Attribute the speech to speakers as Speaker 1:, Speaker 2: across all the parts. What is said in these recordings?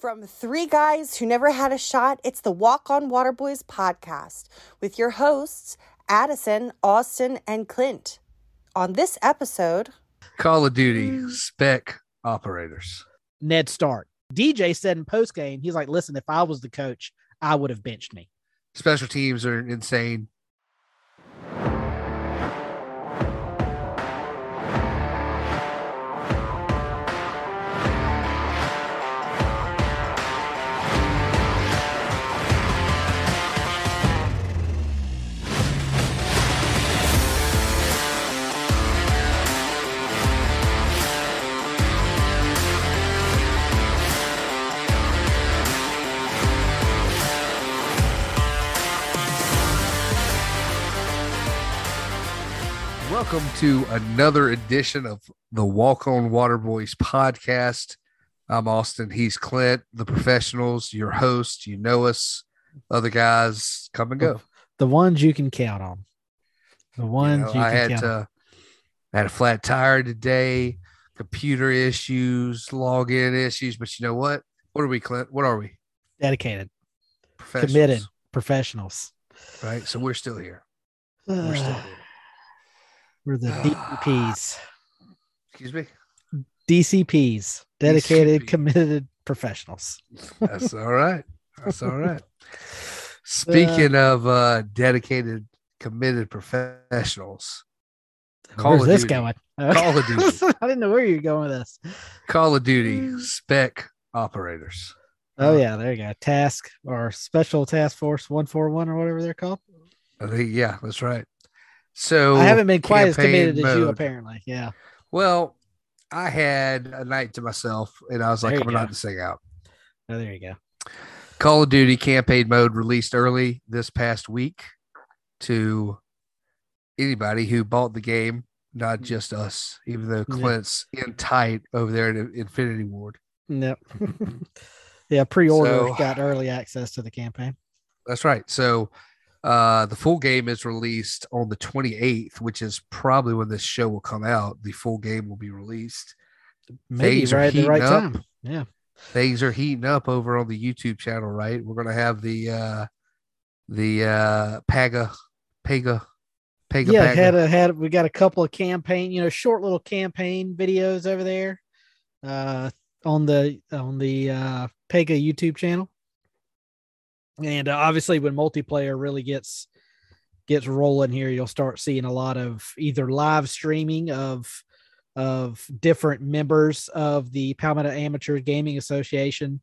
Speaker 1: From three guys who never had a shot, it's the Walk-On Waterboys podcast with your hosts, Addison, Austin, and Clint. On this episode,
Speaker 2: Call of Duty mm. spec operators.
Speaker 3: Ned Stark. DJ said in post game, he's like, listen, if I was the coach, I would have benched me.
Speaker 2: Special teams are insane. Welcome to another edition of the Walk-On Waterboys podcast. I'm Austin. He's Clint, the professionals, your host. You know us. Other guys come and go.
Speaker 3: The ones you can count on. The
Speaker 2: You
Speaker 3: ones
Speaker 2: know,
Speaker 3: you,
Speaker 2: I had
Speaker 3: count on.
Speaker 2: to, I had a flat tire today, computer issues, login issues. But you know what? What are we, Clint? What are we?
Speaker 3: Dedicated, committed professionals.
Speaker 2: right? So we're still here. We're still here.
Speaker 3: We're the DCPs.
Speaker 2: Excuse me.
Speaker 3: DCPs, dedicated,
Speaker 2: DCP.
Speaker 3: committed professionals.
Speaker 2: That's all right. That's all right. Speaking of uh, dedicated, committed professionals, Call
Speaker 3: Where's
Speaker 2: of
Speaker 3: this
Speaker 2: Duty.
Speaker 3: going?
Speaker 2: Call of Duty.
Speaker 3: I didn't know where you were going with this.
Speaker 2: Call of Duty spec operators.
Speaker 3: Oh
Speaker 2: Uh,
Speaker 3: yeah, there you go. Task or Special Task Force One Four One or whatever they're called.
Speaker 2: I think, yeah, that's right. So
Speaker 3: I haven't been quite as committed as you, apparently. Yeah.
Speaker 2: Well, I had a night to myself, and I was like, I'm
Speaker 3: go.
Speaker 2: knock this thing out.
Speaker 3: Oh, there you go.
Speaker 2: Call of Duty campaign mode released early this past week to anybody who bought the game, not mm. just us, even though
Speaker 3: Yeah.
Speaker 2: Clint's in tight over there at Infinity Ward.
Speaker 3: Nope. yeah, pre-order
Speaker 2: So-
Speaker 3: got early access to the campaign.
Speaker 2: That's right. So uh the full game is released on the 28th, which is probably when this show will come out. The full game will be released.
Speaker 3: Maybe
Speaker 2: Things
Speaker 3: right at the right
Speaker 2: up.
Speaker 3: time. Yeah.
Speaker 2: Things are heating up over on the YouTube channel, right? We're gonna have the uh the uh Paga Pega Pega
Speaker 3: yeah,
Speaker 2: Paga.
Speaker 3: had a had we got a couple of campaign, you know, short little campaign videos over there, uh, on the on the uh Pega YouTube channel, and uh, obviously when multiplayer really gets gets rolling here, you'll start seeing a lot of either live streaming of of different members of the Palmetto Amateur Gaming Association,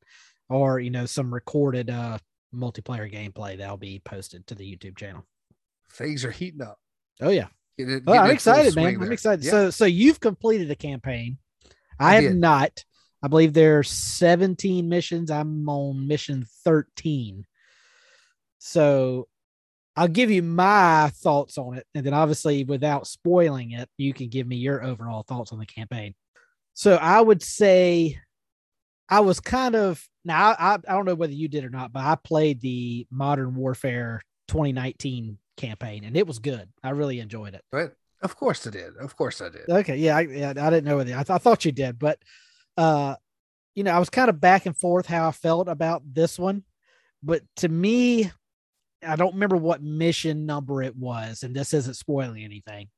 Speaker 3: or you know some recorded uh multiplayer gameplay that'll be posted to the YouTube channel.
Speaker 2: Things are heating up.
Speaker 3: Oh yeah.
Speaker 2: Get it-
Speaker 3: Well, I'm excited, man.
Speaker 2: swing
Speaker 3: I'm excited.
Speaker 2: Yeah.
Speaker 3: So, so you've completed a campaign. I,
Speaker 2: I
Speaker 3: have
Speaker 2: did.
Speaker 3: not. I believe there are 17 missions. I'm on mission 13. So, I'll give you my thoughts on it, and then obviously, without spoiling it, you can give me your overall thoughts on the campaign. So, I would say, I was kind of now. I I don't know whether you did or not, but I played the Modern Warfare 2019 campaign, and it was good. I really enjoyed it.
Speaker 2: Right? Of course I did. Of course I did.
Speaker 3: Okay, yeah, I, yeah, I didn't know whether I, th- I thought you did, but uh, you know, I was kind of back and forth how I felt about this one, but to me, I don't remember what mission number it was, and this isn't spoiling anything.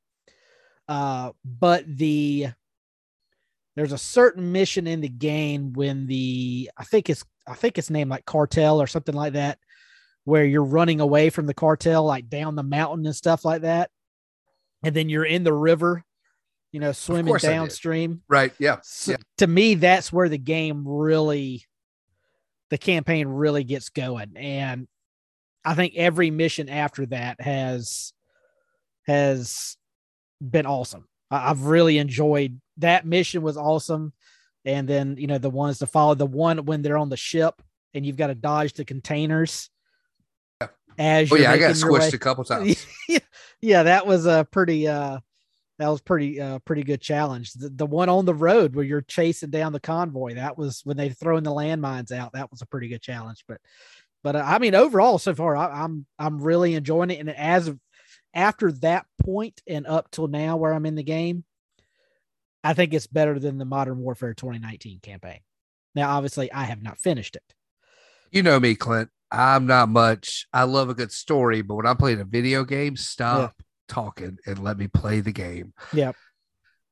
Speaker 3: Uh, but the there's a certain mission in the game when the I think it's I think it's named like cartel or something like that, where you're running away from the cartel like down the mountain and stuff like that, and then you're in the river, you know, swimming
Speaker 2: course I did.
Speaker 3: downstream.
Speaker 2: Right. Yeah.
Speaker 3: So
Speaker 2: Yeah.
Speaker 3: to me, that's where the game really, the campaign really gets going, and I think every mission after that has has been awesome. I, I've really enjoyed that mission was awesome, and then you know the ones to follow the one when they're on the ship and you've got to dodge the containers. Yeah. As
Speaker 2: Oh yeah, I got squished a couple times.
Speaker 3: yeah, that was a pretty uh that was pretty uh pretty good challenge. The, the one on the road where you're chasing down the convoy, that was when they throwing the landmines out. That was a pretty good challenge. But but uh, I mean overall so far I, I'm I'm really enjoying it. And as of after that point and up till now where I'm in the game, I think it's better than the Modern Warfare 2019 campaign. Now, obviously, I have not finished it.
Speaker 2: You know me, Clint. I'm not much. I love a good story, but when I'm playing a video game, stop talking and let me play the game.
Speaker 3: Yep.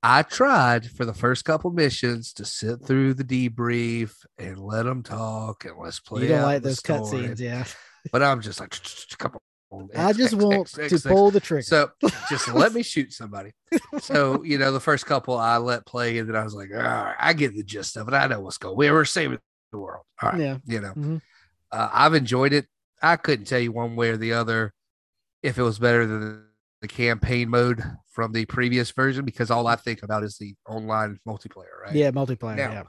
Speaker 2: I tried for the first couple missions to sit through the debrief and let them talk and let's play.
Speaker 3: you don't like those cutscenes, yeah.
Speaker 2: But I'm just like, come on.
Speaker 3: I just
Speaker 2: X,
Speaker 3: want
Speaker 2: X,
Speaker 3: to pull the trigger.
Speaker 2: So just let me shoot somebody. So, you know, the first couple I let play, and then I was like, all right, I get the gist of it. I know what's going on. We're saving the world. All right.
Speaker 3: yeah.
Speaker 2: You know,
Speaker 3: Mhm.
Speaker 2: uh, I've enjoyed it. I couldn't tell you one way or the other if it was better than the campaign mode from the previous version because all I think about is the online multiplayer, right?
Speaker 3: Yeah, multiplayer.
Speaker 2: Now,
Speaker 3: yeah.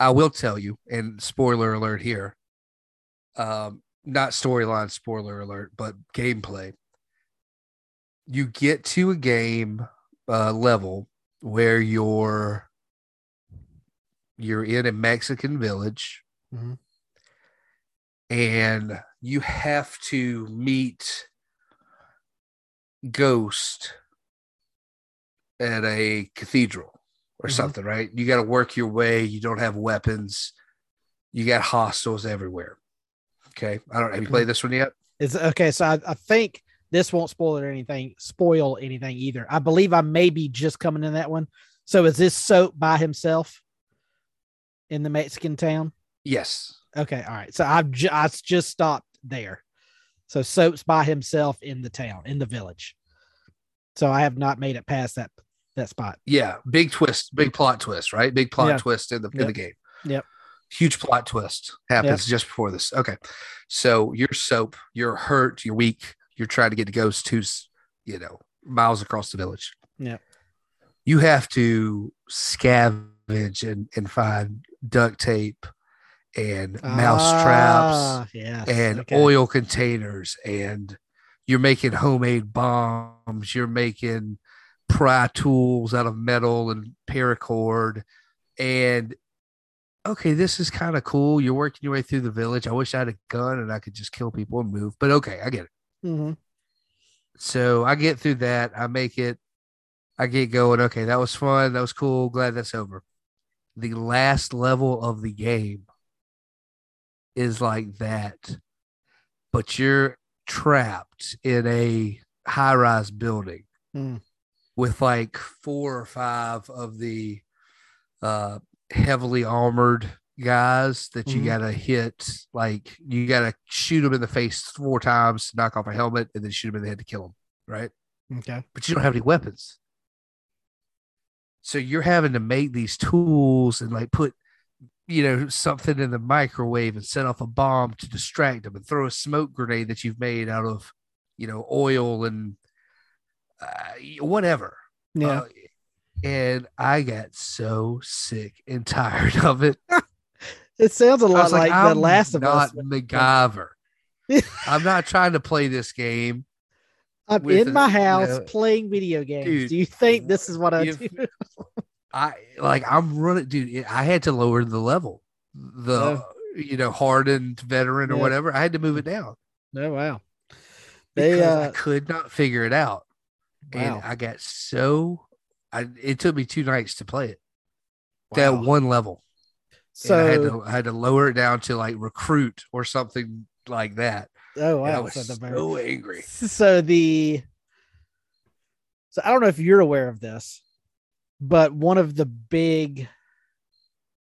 Speaker 2: I will tell you, and spoiler alert here, um, not storyline spoiler alert, but gameplay. You get to a game uh, level where you're you're in a Mexican village,
Speaker 3: Mhm.
Speaker 2: and you have to meet Ghost at a cathedral or
Speaker 3: Mhm.
Speaker 2: something, right? You got to work your way. You don't have weapons. You got hostiles everywhere. Okay, I don't. Have you played this one yet?
Speaker 3: It's okay. So I, I think this won't spoil anything, spoil anything either. I believe I may be just coming in that one. So is this Soap by himself in the Mexican town?
Speaker 2: Yes.
Speaker 3: Okay, all right. So I've ju- I just stopped there. So Soap's by himself in the town, in the village. So I have not made it past that that spot.
Speaker 2: Yeah. Big twist. Big plot twist. Right. Big plot
Speaker 3: Yeah.
Speaker 2: twist in the in the game.
Speaker 3: Yep.
Speaker 2: Huge plot twist happens just before this. Okay. So you're Soap. You're hurt. You're weak. You're trying to get to Ghost who's you know miles across the village.
Speaker 3: Yeah.
Speaker 2: You have to scavenge and, and find duct tape and mouse traps
Speaker 3: Ah, yes.
Speaker 2: and
Speaker 3: okay.
Speaker 2: oil containers and you're making homemade bombs you're making pry tools out of metal and paracord. And okay this is kind of cool. You're working your way through the village. I wish i had a gun and i could just kill people and move but okay i get it.
Speaker 3: Mhm.
Speaker 2: so i get through that. I make it. I get going. Okay that was fun. That was cool. Glad that's over. The last level of the game is like that but you're trapped in a high-rise building.
Speaker 3: Mm.
Speaker 2: With like four or five of the uh heavily armored guys that you
Speaker 3: Mhm.
Speaker 2: gotta hit like you gotta shoot them in the face four times to knock off a helmet and then shoot them in the head to kill them right
Speaker 3: Okay.
Speaker 2: but you don't have any weapons so you're having to make these tools and like put you know something in the microwave and set off a bomb to distract them and throw a smoke grenade that you've made out of you know oil and uh, whatever
Speaker 3: Yeah.
Speaker 2: Uh, and i got so sick and tired of it
Speaker 3: it sounds a lot like,
Speaker 2: like,
Speaker 3: the last of
Speaker 2: not
Speaker 3: us.
Speaker 2: MacGyver. I'm not trying to play this game.
Speaker 3: I'm in
Speaker 2: a-
Speaker 3: my
Speaker 2: you
Speaker 3: house
Speaker 2: know,
Speaker 3: playing video games.
Speaker 2: dude,
Speaker 3: do you think this is what I
Speaker 2: if-
Speaker 3: do?
Speaker 2: I like I'm running, dude. I had to lower the level, the you know hardened veteran or
Speaker 3: Yeah.
Speaker 2: whatever. I had to move it down
Speaker 3: No, wow.
Speaker 2: because
Speaker 3: They
Speaker 2: I
Speaker 3: uh
Speaker 2: could not figure it out, and. I got so. I it took me two nights to play it. That one level, and I had
Speaker 3: So
Speaker 2: to I had to lower it down to like recruit or something like that.
Speaker 3: oh
Speaker 2: And I was
Speaker 3: So,
Speaker 2: so angry.
Speaker 3: so the so I don't know if you're aware of this, but one of the big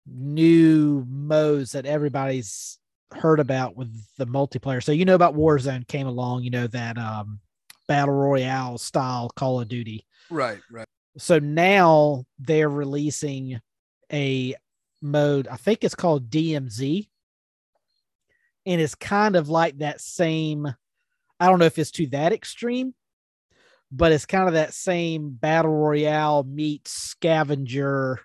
Speaker 3: new modes that everybody's heard about with the multiplayer. So you know about Warzone came along, you know that um battle royale style Call of Duty.
Speaker 2: Right, right.
Speaker 3: So now they're releasing a mode, I think it's called DMZ. And it's kind of like that same, I don't know if it's to that extreme, but it's kind of that same battle royale meets scavenger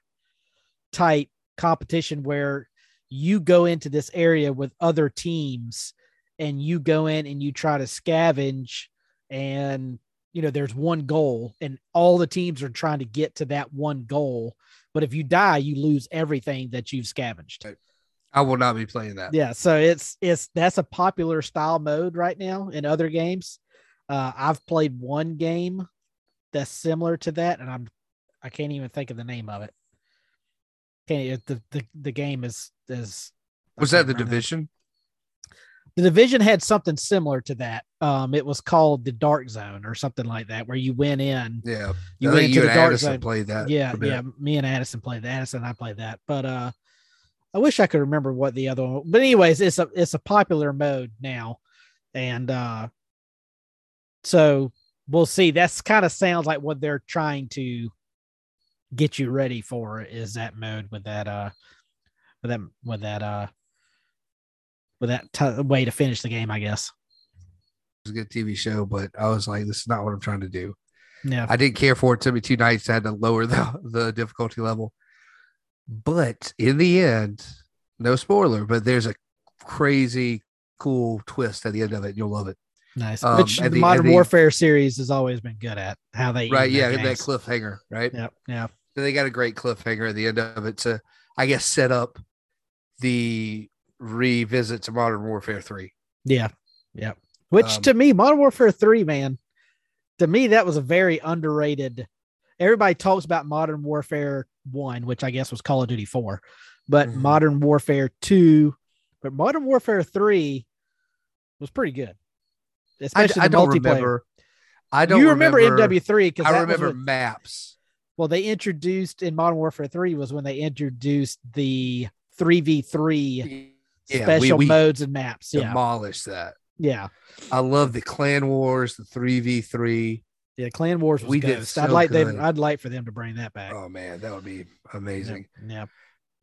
Speaker 3: type competition where you go into this area with other teams and you go in and you try to scavenge and you know there's one goal and all the teams are trying to get to that one goal. But if you die you lose everything that you've scavenged.
Speaker 2: I will not be playing that.
Speaker 3: yeah. So it's it's that's a popular style mode right now in other games. Uh i've played one game that's similar to that and i'm i can't even think of the name of it. Can't the the, the game is is
Speaker 2: Was that the division?
Speaker 3: The division had something similar to that. Um, it was called the Dark Zone or something like that, where you went in.
Speaker 2: Yeah.
Speaker 3: You
Speaker 2: I
Speaker 3: went into
Speaker 2: you
Speaker 3: the
Speaker 2: and
Speaker 3: dark
Speaker 2: Addison
Speaker 3: zone.
Speaker 2: played that.
Speaker 3: yeah, yeah. Me and Addison played that. Addison and I played that, but uh, I wish I could remember what the other one. But anyways, it's a it's a popular mode now, and uh, so we'll see. That's kind of sounds like what they're trying to get you ready for is that mode with that uh with that with that uh with that t- way to finish the game, I guess.
Speaker 2: It was a good TV show, but I was like, this is not what I'm trying to do.
Speaker 3: Yeah,
Speaker 2: I didn't care for it. Took me two nights. I had to lower the, the difficulty level. But in the end, no spoiler, but there's a crazy cool twist at the end of it. And you'll love it.
Speaker 3: nice.
Speaker 2: um,
Speaker 3: Which the
Speaker 2: the-
Speaker 3: Modern
Speaker 2: the-
Speaker 3: Warfare series has always been good at how they
Speaker 2: Right. Yeah.
Speaker 3: their
Speaker 2: That cliffhanger. Right.
Speaker 3: Yep. Yeah.
Speaker 2: So they got a great cliffhanger at the end of it to, I guess, set up the revisit to Modern Warfare 3.
Speaker 3: Yeah. Yeah. Which
Speaker 2: Um,
Speaker 3: to me, Modern Warfare 3, man, to me, that was a very underrated. Everybody talks about Modern Warfare 1, which I guess was Call of Duty 4, but
Speaker 2: Mhm.
Speaker 3: Modern Warfare 2, but Modern Warfare 3 was pretty good. Especially
Speaker 2: I
Speaker 3: the
Speaker 2: don't
Speaker 3: multiplayer.
Speaker 2: remember. I don't
Speaker 3: you remember,
Speaker 2: remember
Speaker 3: MW3 because
Speaker 2: I remember maps.
Speaker 3: well, they introduced in Modern Warfare 3 was when they introduced the 3v3
Speaker 2: Yeah,
Speaker 3: special
Speaker 2: we, we
Speaker 3: modes and maps. Yeah.
Speaker 2: demolished that.
Speaker 3: Yeah.
Speaker 2: I love the clan wars, the three v three.
Speaker 3: Yeah, Clan Wars
Speaker 2: We did
Speaker 3: Ghost. I'd like
Speaker 2: good.
Speaker 3: them. I'd like for them to bring that back.
Speaker 2: Oh man, that would be amazing.
Speaker 3: Yeah,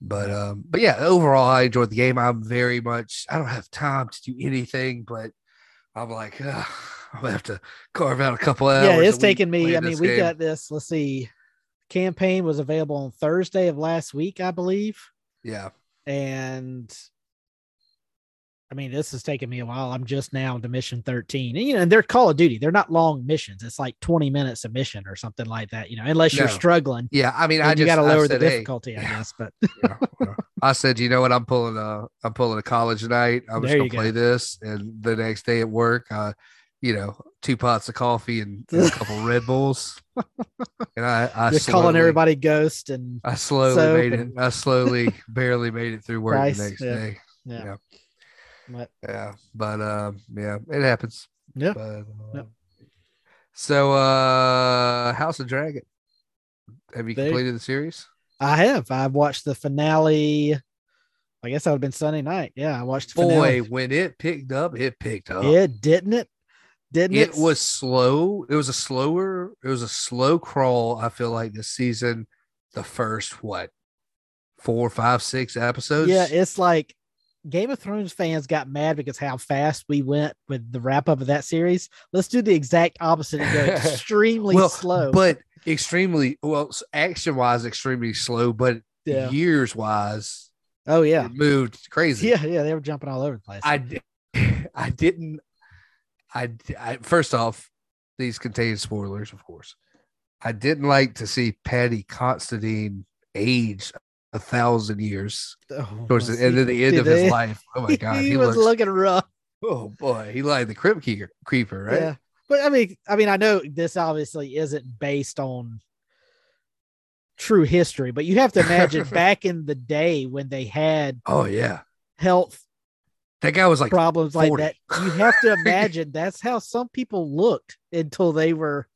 Speaker 2: But um, but yeah, overall, I enjoyed the game. I'm very much. I don't have time to do anything, but I'm like, "Ugh, I'm gonna have to carve out a couple hours.
Speaker 3: yeah. It's taking me. I mean, we
Speaker 2: game.
Speaker 3: got this. Let's see. Campaign was available on Thursday of last week, I believe,
Speaker 2: yeah,
Speaker 3: and I mean, this has taken me a while. I'm just now to mission 13, and you know, and they're Call of Duty. They're not long missions. It's like 20 minutes a mission or something like that. You know, unless you're struggling,
Speaker 2: yeah. I mean, I
Speaker 3: you
Speaker 2: just
Speaker 3: got to
Speaker 2: I
Speaker 3: lower the
Speaker 2: said, hey,
Speaker 3: difficulty, I guess. But
Speaker 2: yeah, well, I said, you know what? I'm pulling a, I'm pulling a college night. I'm just gonna
Speaker 3: you go.
Speaker 2: play this, and the next day at work, uh, you know, two pots of coffee and, and a couple Red Bulls, and I, I
Speaker 3: just calling everybody ghost and
Speaker 2: I slowly made it. I slowly, barely made it through work
Speaker 3: Rice,
Speaker 2: the next
Speaker 3: yeah.
Speaker 2: day.
Speaker 3: yeah.
Speaker 2: Yeah.
Speaker 3: But,
Speaker 2: Yeah, but um, yeah, it happens.
Speaker 3: yeah.
Speaker 2: But uh,
Speaker 3: Yep.
Speaker 2: so, uh, House of Dragon. Have you
Speaker 3: They-
Speaker 2: completed the series?
Speaker 3: I have. I've watched the finale. I guess that would have been Sunday night. Yeah, I watched
Speaker 2: Boy,
Speaker 3: finale.
Speaker 2: when it picked up, it picked up.
Speaker 3: Yeah, didn't it? Didn't it?
Speaker 2: it was slow. It was a slower. It was a slow crawl. I feel like this season, the first what, four, five, six episodes.
Speaker 3: Yeah, it's like Game of Thrones fans got mad because how fast we went with the wrap up of that series. Let's do the exact opposite and go extremely
Speaker 2: well,
Speaker 3: slow.
Speaker 2: but extremely well, action wise, extremely slow, but
Speaker 3: yeah.
Speaker 2: years wise,
Speaker 3: Oh yeah.
Speaker 2: it moved crazy.
Speaker 3: Yeah, yeah. They were jumping all over the place.
Speaker 2: I, I didn't. I, I first off, these contain spoilers, of course. I didn't like to see Paddy Considine age a thousand years
Speaker 3: Oh,
Speaker 2: towards the end of the end of his life. Oh my god,
Speaker 3: he,
Speaker 2: he,
Speaker 3: was
Speaker 2: looks.
Speaker 3: looking rough.
Speaker 2: oh boy, he like the keeper, creeper, right?
Speaker 3: Yeah. But I mean, I mean, I know this obviously isn't based on true history, but you have to imagine back in the day when they had
Speaker 2: Oh yeah,
Speaker 3: health
Speaker 2: that guy was like
Speaker 3: problems like that, you have to imagine that's how some people looked until they were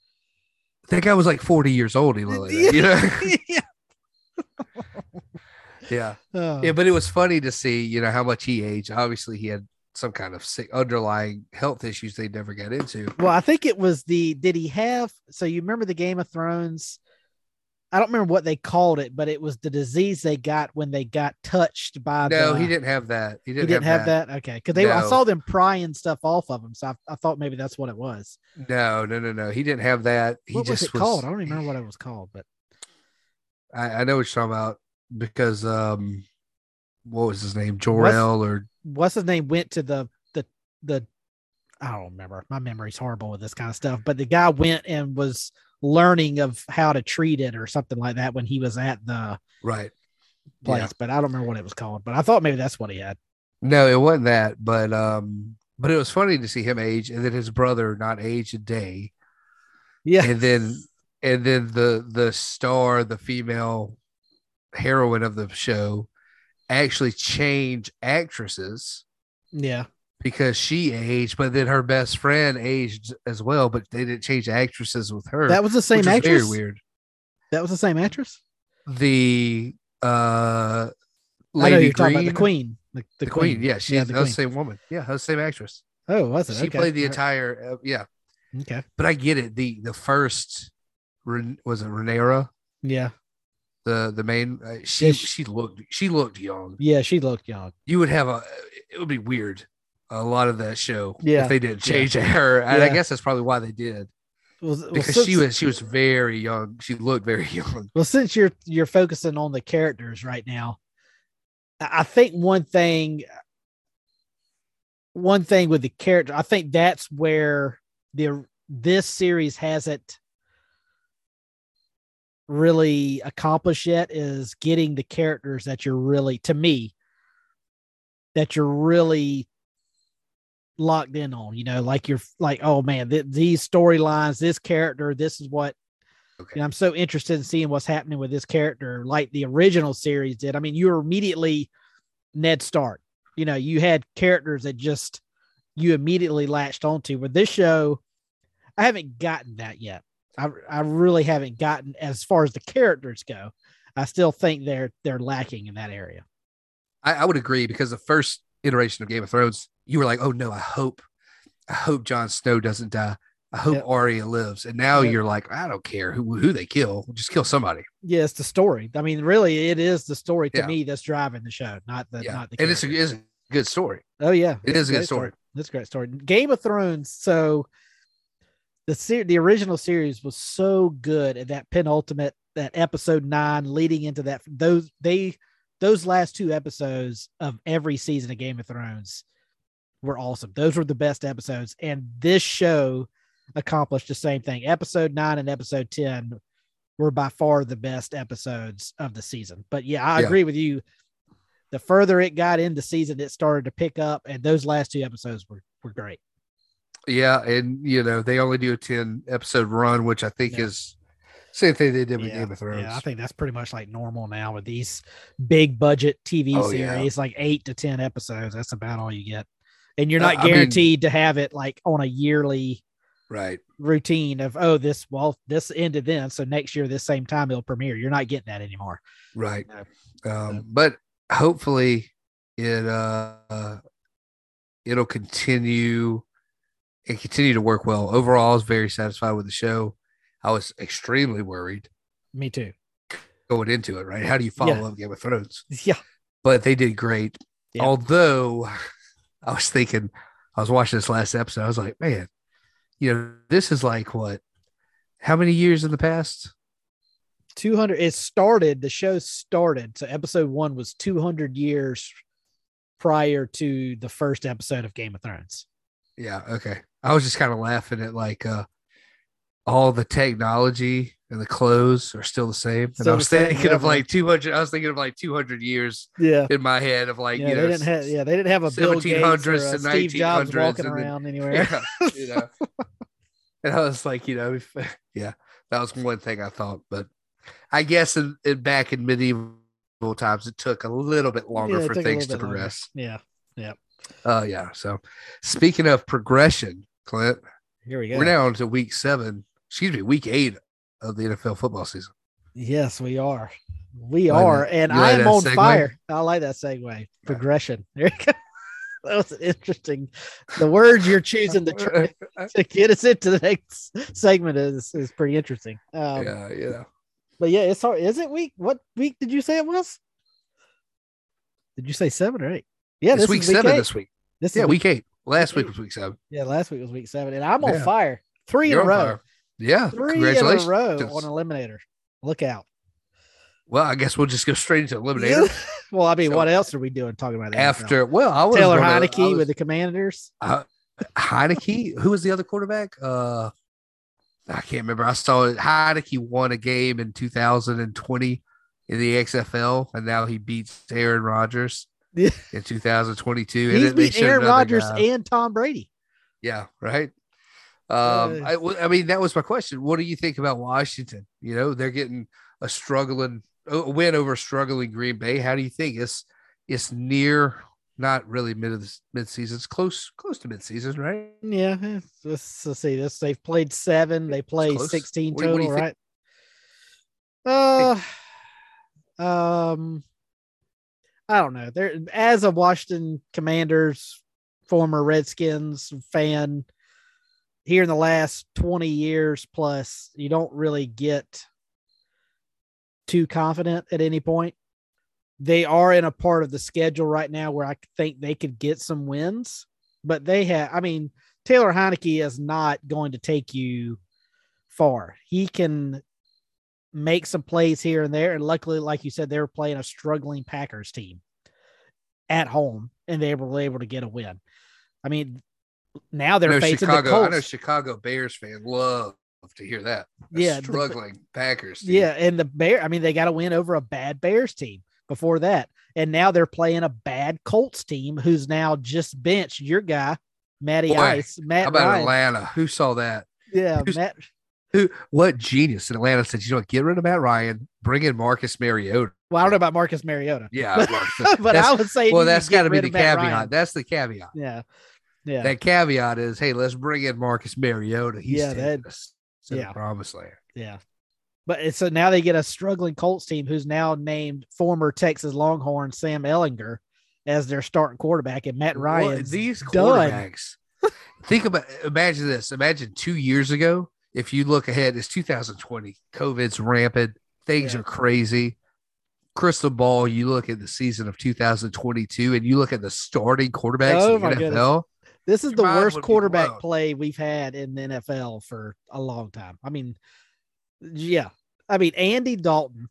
Speaker 2: that guy was like forty years old. He looked like that, you know.
Speaker 3: yeah.
Speaker 2: Yeah.
Speaker 3: Oh.
Speaker 2: Yeah, but it was funny to see, you know, how much he aged. Obviously, he had some kind of sick underlying health issues they never got into.
Speaker 3: Well, I think it was the did he have so you remember the Game of Thrones? I don't remember what they called it, but it was the disease they got when they got touched by
Speaker 2: No,
Speaker 3: the
Speaker 2: he didn't have that. He
Speaker 3: He
Speaker 2: didn't,
Speaker 3: didn't have that. Okay, because they I saw them prying stuff off of him, so I, I thought maybe that's what it was.
Speaker 2: No, no, no, no. He didn't have that. He
Speaker 3: what was
Speaker 2: just
Speaker 3: it called? I don't remember what it was called, but
Speaker 2: I, I know what you're talking about because um, what was his name? Jorel or
Speaker 3: what's his name went to the the the I don't remember. My memory's horrible with this kind of stuff. But the guy went and was learning of how to treat it or something like that when he was at the
Speaker 2: right.
Speaker 3: place.
Speaker 2: Yeah.
Speaker 3: But I don't remember what it was called. But I thought maybe that's what he had.
Speaker 2: No, it wasn't that, but um, but it was funny to see him age and then his brother not age a day,
Speaker 3: Yeah.
Speaker 2: and then and then the the star, the female heroine of the show actually change actresses
Speaker 3: Yeah.
Speaker 2: because she aged, but then her best friend aged as well, but they didn't change actresses with her.
Speaker 3: That was the same actress.
Speaker 2: Very weird.
Speaker 3: That was the same actress.
Speaker 2: The uh
Speaker 3: I know
Speaker 2: Lady Green,
Speaker 3: about the Queen. The,
Speaker 2: the Queen. Yeah, she's
Speaker 3: yeah,
Speaker 2: the
Speaker 3: the
Speaker 2: same woman. Yeah, the same actress.
Speaker 3: Oh, was it?
Speaker 2: She
Speaker 3: okay.
Speaker 2: played the entire. Uh, yeah,
Speaker 3: Okay.
Speaker 2: but I get it. The the first was it Rhaenyra,
Speaker 3: Yeah.
Speaker 2: The the main. Uh, she
Speaker 3: Yeah, she-
Speaker 2: she looked she looked young.
Speaker 3: Yeah. She looked young.
Speaker 2: You would have a. It would be weird. A lot of that show,
Speaker 3: Yeah,
Speaker 2: if they didn't
Speaker 3: yeah.
Speaker 2: change her, and I guess that's probably why they did
Speaker 3: Well, well,
Speaker 2: because
Speaker 3: since,
Speaker 2: she was she was very young. She looked very young.
Speaker 3: well, since you're you're focusing on the characters right now, I I think one thing, one thing with the character, I think that's where the this series hasn't really accomplish yet is getting the characters that you're really to me that you're really locked in on you know like you're like oh man th- these storylines this character this is what
Speaker 2: Okay.
Speaker 3: i'm so interested in seeing what's happening with this character like the original series did. I mean you were immediately Ned Stark you know you had characters that just you immediately latched onto. With this show i haven't gotten that yet I, I really haven't gotten as far as the characters go i still think they're they're lacking in that area
Speaker 2: I, I would agree because the first iteration of Game of Thrones, you were like, "Oh no, I hope, I hope Jon Snow doesn't die. I hope
Speaker 3: Yep.
Speaker 2: Arya lives." And now
Speaker 3: Yep.
Speaker 2: you're like, "I don't care who who they kill, just kill somebody."
Speaker 3: yeah it's the story i mean really it is the story to
Speaker 2: Yeah.
Speaker 3: me that's driving the show not the
Speaker 2: yeah,
Speaker 3: not the
Speaker 2: and it's a, it's a good story.
Speaker 3: Oh yeah,
Speaker 2: It
Speaker 3: it's
Speaker 2: is a good
Speaker 3: great
Speaker 2: story.
Speaker 3: That's a great story. Game of Thrones. So the ser- the original series was so good at that penultimate that episode nine leading into that those they those last two episodes of every season of Game of Thrones were awesome. Those were the best episodes, and this show accomplished the same thing. Episode nine and episode ten were by far the best episodes of the season. But yeah, I
Speaker 2: Yeah.
Speaker 3: agree with you. The further it got into season, it started to pick up, and those last two episodes were were great.
Speaker 2: Yeah, and you know they only do a ten episode run, which I think
Speaker 3: Yeah.
Speaker 2: is same thing they did with
Speaker 3: Yeah,
Speaker 2: Game of Thrones.
Speaker 3: Yeah, I think that's pretty much like normal now with these big budget TV
Speaker 2: Oh, yeah.
Speaker 3: series, like eight to ten episodes. That's about all you get, and you're
Speaker 2: Uh,
Speaker 3: not
Speaker 2: I mean-
Speaker 3: guaranteed to have it like on a yearly
Speaker 2: right.
Speaker 3: routine of oh this well this ended then so next year this same time it'll premiere. You're not getting that anymore.
Speaker 2: Right.
Speaker 3: No.
Speaker 2: Um, but hopefully it uh it'll continue and continue to work well. Overall, I was very satisfied with the show. I was extremely worried
Speaker 3: Me too.
Speaker 2: going into it, right? How do you follow
Speaker 3: Yeah.
Speaker 2: up Game of Thrones?
Speaker 3: Yeah.
Speaker 2: But they did great.
Speaker 3: Yeah.
Speaker 2: Although I was thinking, I was watching this last episode, I was like, man, you know, this is like what? How many years in the past?
Speaker 3: 200 it started the show started so episode 1 was 200 years prior to the first episode of Game of Thrones.
Speaker 2: Yeah, okay. I was just kind of laughing at like uh all the technology and the clothes are still the same. And
Speaker 3: Still
Speaker 2: I was
Speaker 3: same,
Speaker 2: thinking of
Speaker 3: yeah.
Speaker 2: like 200 I was thinking of like 200 years
Speaker 3: Yeah.
Speaker 2: in my head of like,
Speaker 3: yeah,
Speaker 2: you
Speaker 3: they didn't have yeah, they didn't have a Bill Gates or
Speaker 2: 1700s
Speaker 3: a
Speaker 2: to
Speaker 3: Steve Jobs
Speaker 2: 1900s
Speaker 3: walking
Speaker 2: and then-
Speaker 3: around anywhere.
Speaker 2: yeah, you know. and I was like, you know, yeah, that was one thing I thought, but I guess in, in back in medieval times it took a little bit longer
Speaker 3: Yeah,
Speaker 2: for things to
Speaker 3: little bit longer.
Speaker 2: progress.
Speaker 3: Yeah.
Speaker 2: Oh yeah. So speaking of progression, Clint,
Speaker 3: Here we go.
Speaker 2: we're now into week seven, excuse me, week eight of the NFL football season.
Speaker 3: Yes, we are. We
Speaker 2: Like
Speaker 3: are,
Speaker 2: that-
Speaker 3: and
Speaker 2: you
Speaker 3: I'm on
Speaker 2: segue?
Speaker 3: fire. I like that segue. Progression. There you go. That was interesting. The words you're choosing to, try, to get us into the next segment is is pretty interesting. Um,
Speaker 2: yeah, yeah.
Speaker 3: But yeah, it's hard. Is it week? What week did you say it was? Did you say seven or eight? Yeah,
Speaker 2: it's
Speaker 3: this
Speaker 2: week
Speaker 3: week
Speaker 2: seven
Speaker 3: eight.
Speaker 2: this week.
Speaker 3: This is
Speaker 2: Yeah,
Speaker 3: week,
Speaker 2: week eight. Last
Speaker 3: week
Speaker 2: was week seven.
Speaker 3: yeah. Last week was week seven, and I'm on
Speaker 2: Yeah.
Speaker 3: fire. Three
Speaker 2: You're
Speaker 3: in a row.
Speaker 2: fire. Yeah,
Speaker 3: Three
Speaker 2: congratulations.
Speaker 3: in a row on Eliminator. Look out.
Speaker 2: Well, I guess we'll just go straight into Eliminator.
Speaker 3: well, I mean,
Speaker 2: So-
Speaker 3: what else are we doing talking about NFL?
Speaker 2: After, well, I was
Speaker 3: Taylor
Speaker 2: gonna-
Speaker 3: Heinicke
Speaker 2: was-
Speaker 3: with the Commanders?
Speaker 2: uh, Heinicke. Who was the other quarterback? Uh, I can't remember. I saw it. Heinicke won a game in 2020 in the XFL, and now he beats Aaron Rodgers
Speaker 3: Yeah.
Speaker 2: in 2022.
Speaker 3: He's
Speaker 2: they
Speaker 3: beat Aaron Rodgers
Speaker 2: guy.
Speaker 3: and Tom Brady.
Speaker 2: Yeah, right. Um,
Speaker 3: Uh,
Speaker 2: I, I mean, that was my question. What do you think about Washington? You know, they're getting a struggling a win over struggling Green Bay. How do you think it's it's near? Not really mid of the mid season. It's close close to mid season, right?
Speaker 3: Yeah, let's, let's see this. They've played seven. They play sixteen
Speaker 2: What do you- what do
Speaker 3: total,
Speaker 2: you
Speaker 3: right? Uh, um, I don't know. There, as a Washington Commanders former Redskins fan, here in the last twenty years plus, you don't really get too confident at any point. They are in a part of the schedule right now where I think they could get some wins, but they have. I mean, Taylor Heinicke is not going to take you far. He can make some plays here and there. And luckily, like you said, they were playing a struggling Packers team at home and they were able to get a win. I mean, now they're facing
Speaker 2: Chicago.
Speaker 3: the
Speaker 2: I know Chicago Bears fan love to hear that. A
Speaker 3: Yeah, the-
Speaker 2: struggling Packers. team.
Speaker 3: Yeah, and the Bear, I mean, they got to win over a bad Bears team before that. And now they're playing a bad Colts team who's now just benched your guy, Matty
Speaker 2: Boy,
Speaker 3: Ice.
Speaker 2: How about
Speaker 3: Ryan.
Speaker 2: Atlanta? Who saw that?
Speaker 3: Yeah,
Speaker 2: Who's-
Speaker 3: Matt.
Speaker 2: Who? What genius in Atlanta said, you know, what, get rid of Matt Ryan, bring in Marcus Mariota.
Speaker 3: Well, I don't know about Marcus Mariota,
Speaker 2: Yeah,
Speaker 3: but,
Speaker 2: well,
Speaker 3: but I would say
Speaker 2: well, that's got to be the caveat.
Speaker 3: Ryan.
Speaker 2: That's the caveat.
Speaker 3: Yeah, yeah.
Speaker 2: That caveat is, hey, let's bring in Marcus Mariota. He's
Speaker 3: Yeah, that-
Speaker 2: us to
Speaker 3: yeah.
Speaker 2: the promised land.
Speaker 3: Yeah. But it's so now they get a struggling Colts team who's now named former Texas Longhorn Sam Ehlinger as their starting quarterback, and Matt
Speaker 2: Ryan.
Speaker 3: Ryan's
Speaker 2: these
Speaker 3: done.
Speaker 2: quarterbacks. think about imagine this. Imagine two years ago, if you look ahead, it's 2020. COVID's rampant, things
Speaker 3: Yeah.
Speaker 2: are crazy. Crystal ball, you look at the season of 2022 and you look at the starting quarterbacks
Speaker 3: Oh
Speaker 2: in the NFL.
Speaker 3: This is the worst quarterback play we've had in the NFL for a long time. I mean, yeah. I mean, Andy Dalton.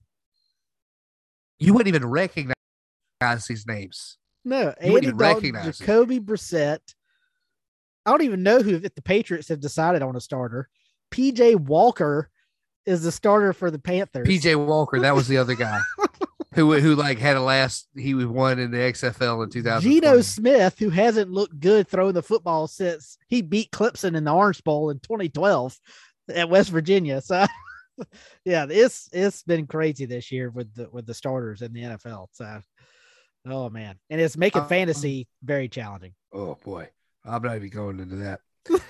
Speaker 2: You wouldn't even recognize these names.
Speaker 3: No,
Speaker 2: You
Speaker 3: Andy
Speaker 2: wouldn't
Speaker 3: Dalton,
Speaker 2: it.
Speaker 3: Jacoby Brissett. I don't even know who if the Patriots have decided on a starter. PJ Walker is the starter for the Panthers.
Speaker 2: PJ Walker, that was the other guy who who like had a last he was won in the XFL in 2000.
Speaker 3: Geno Smith, who hasn't looked good throwing the football since he beat Clemson in the Orange Bowl in 2012 at West Virginia. So, yeah, it's it's been crazy this year with the with the starters in the NFL. So, oh man, and it's making
Speaker 2: Um,
Speaker 3: fantasy very challenging.
Speaker 2: Oh boy, I'm not even going into that.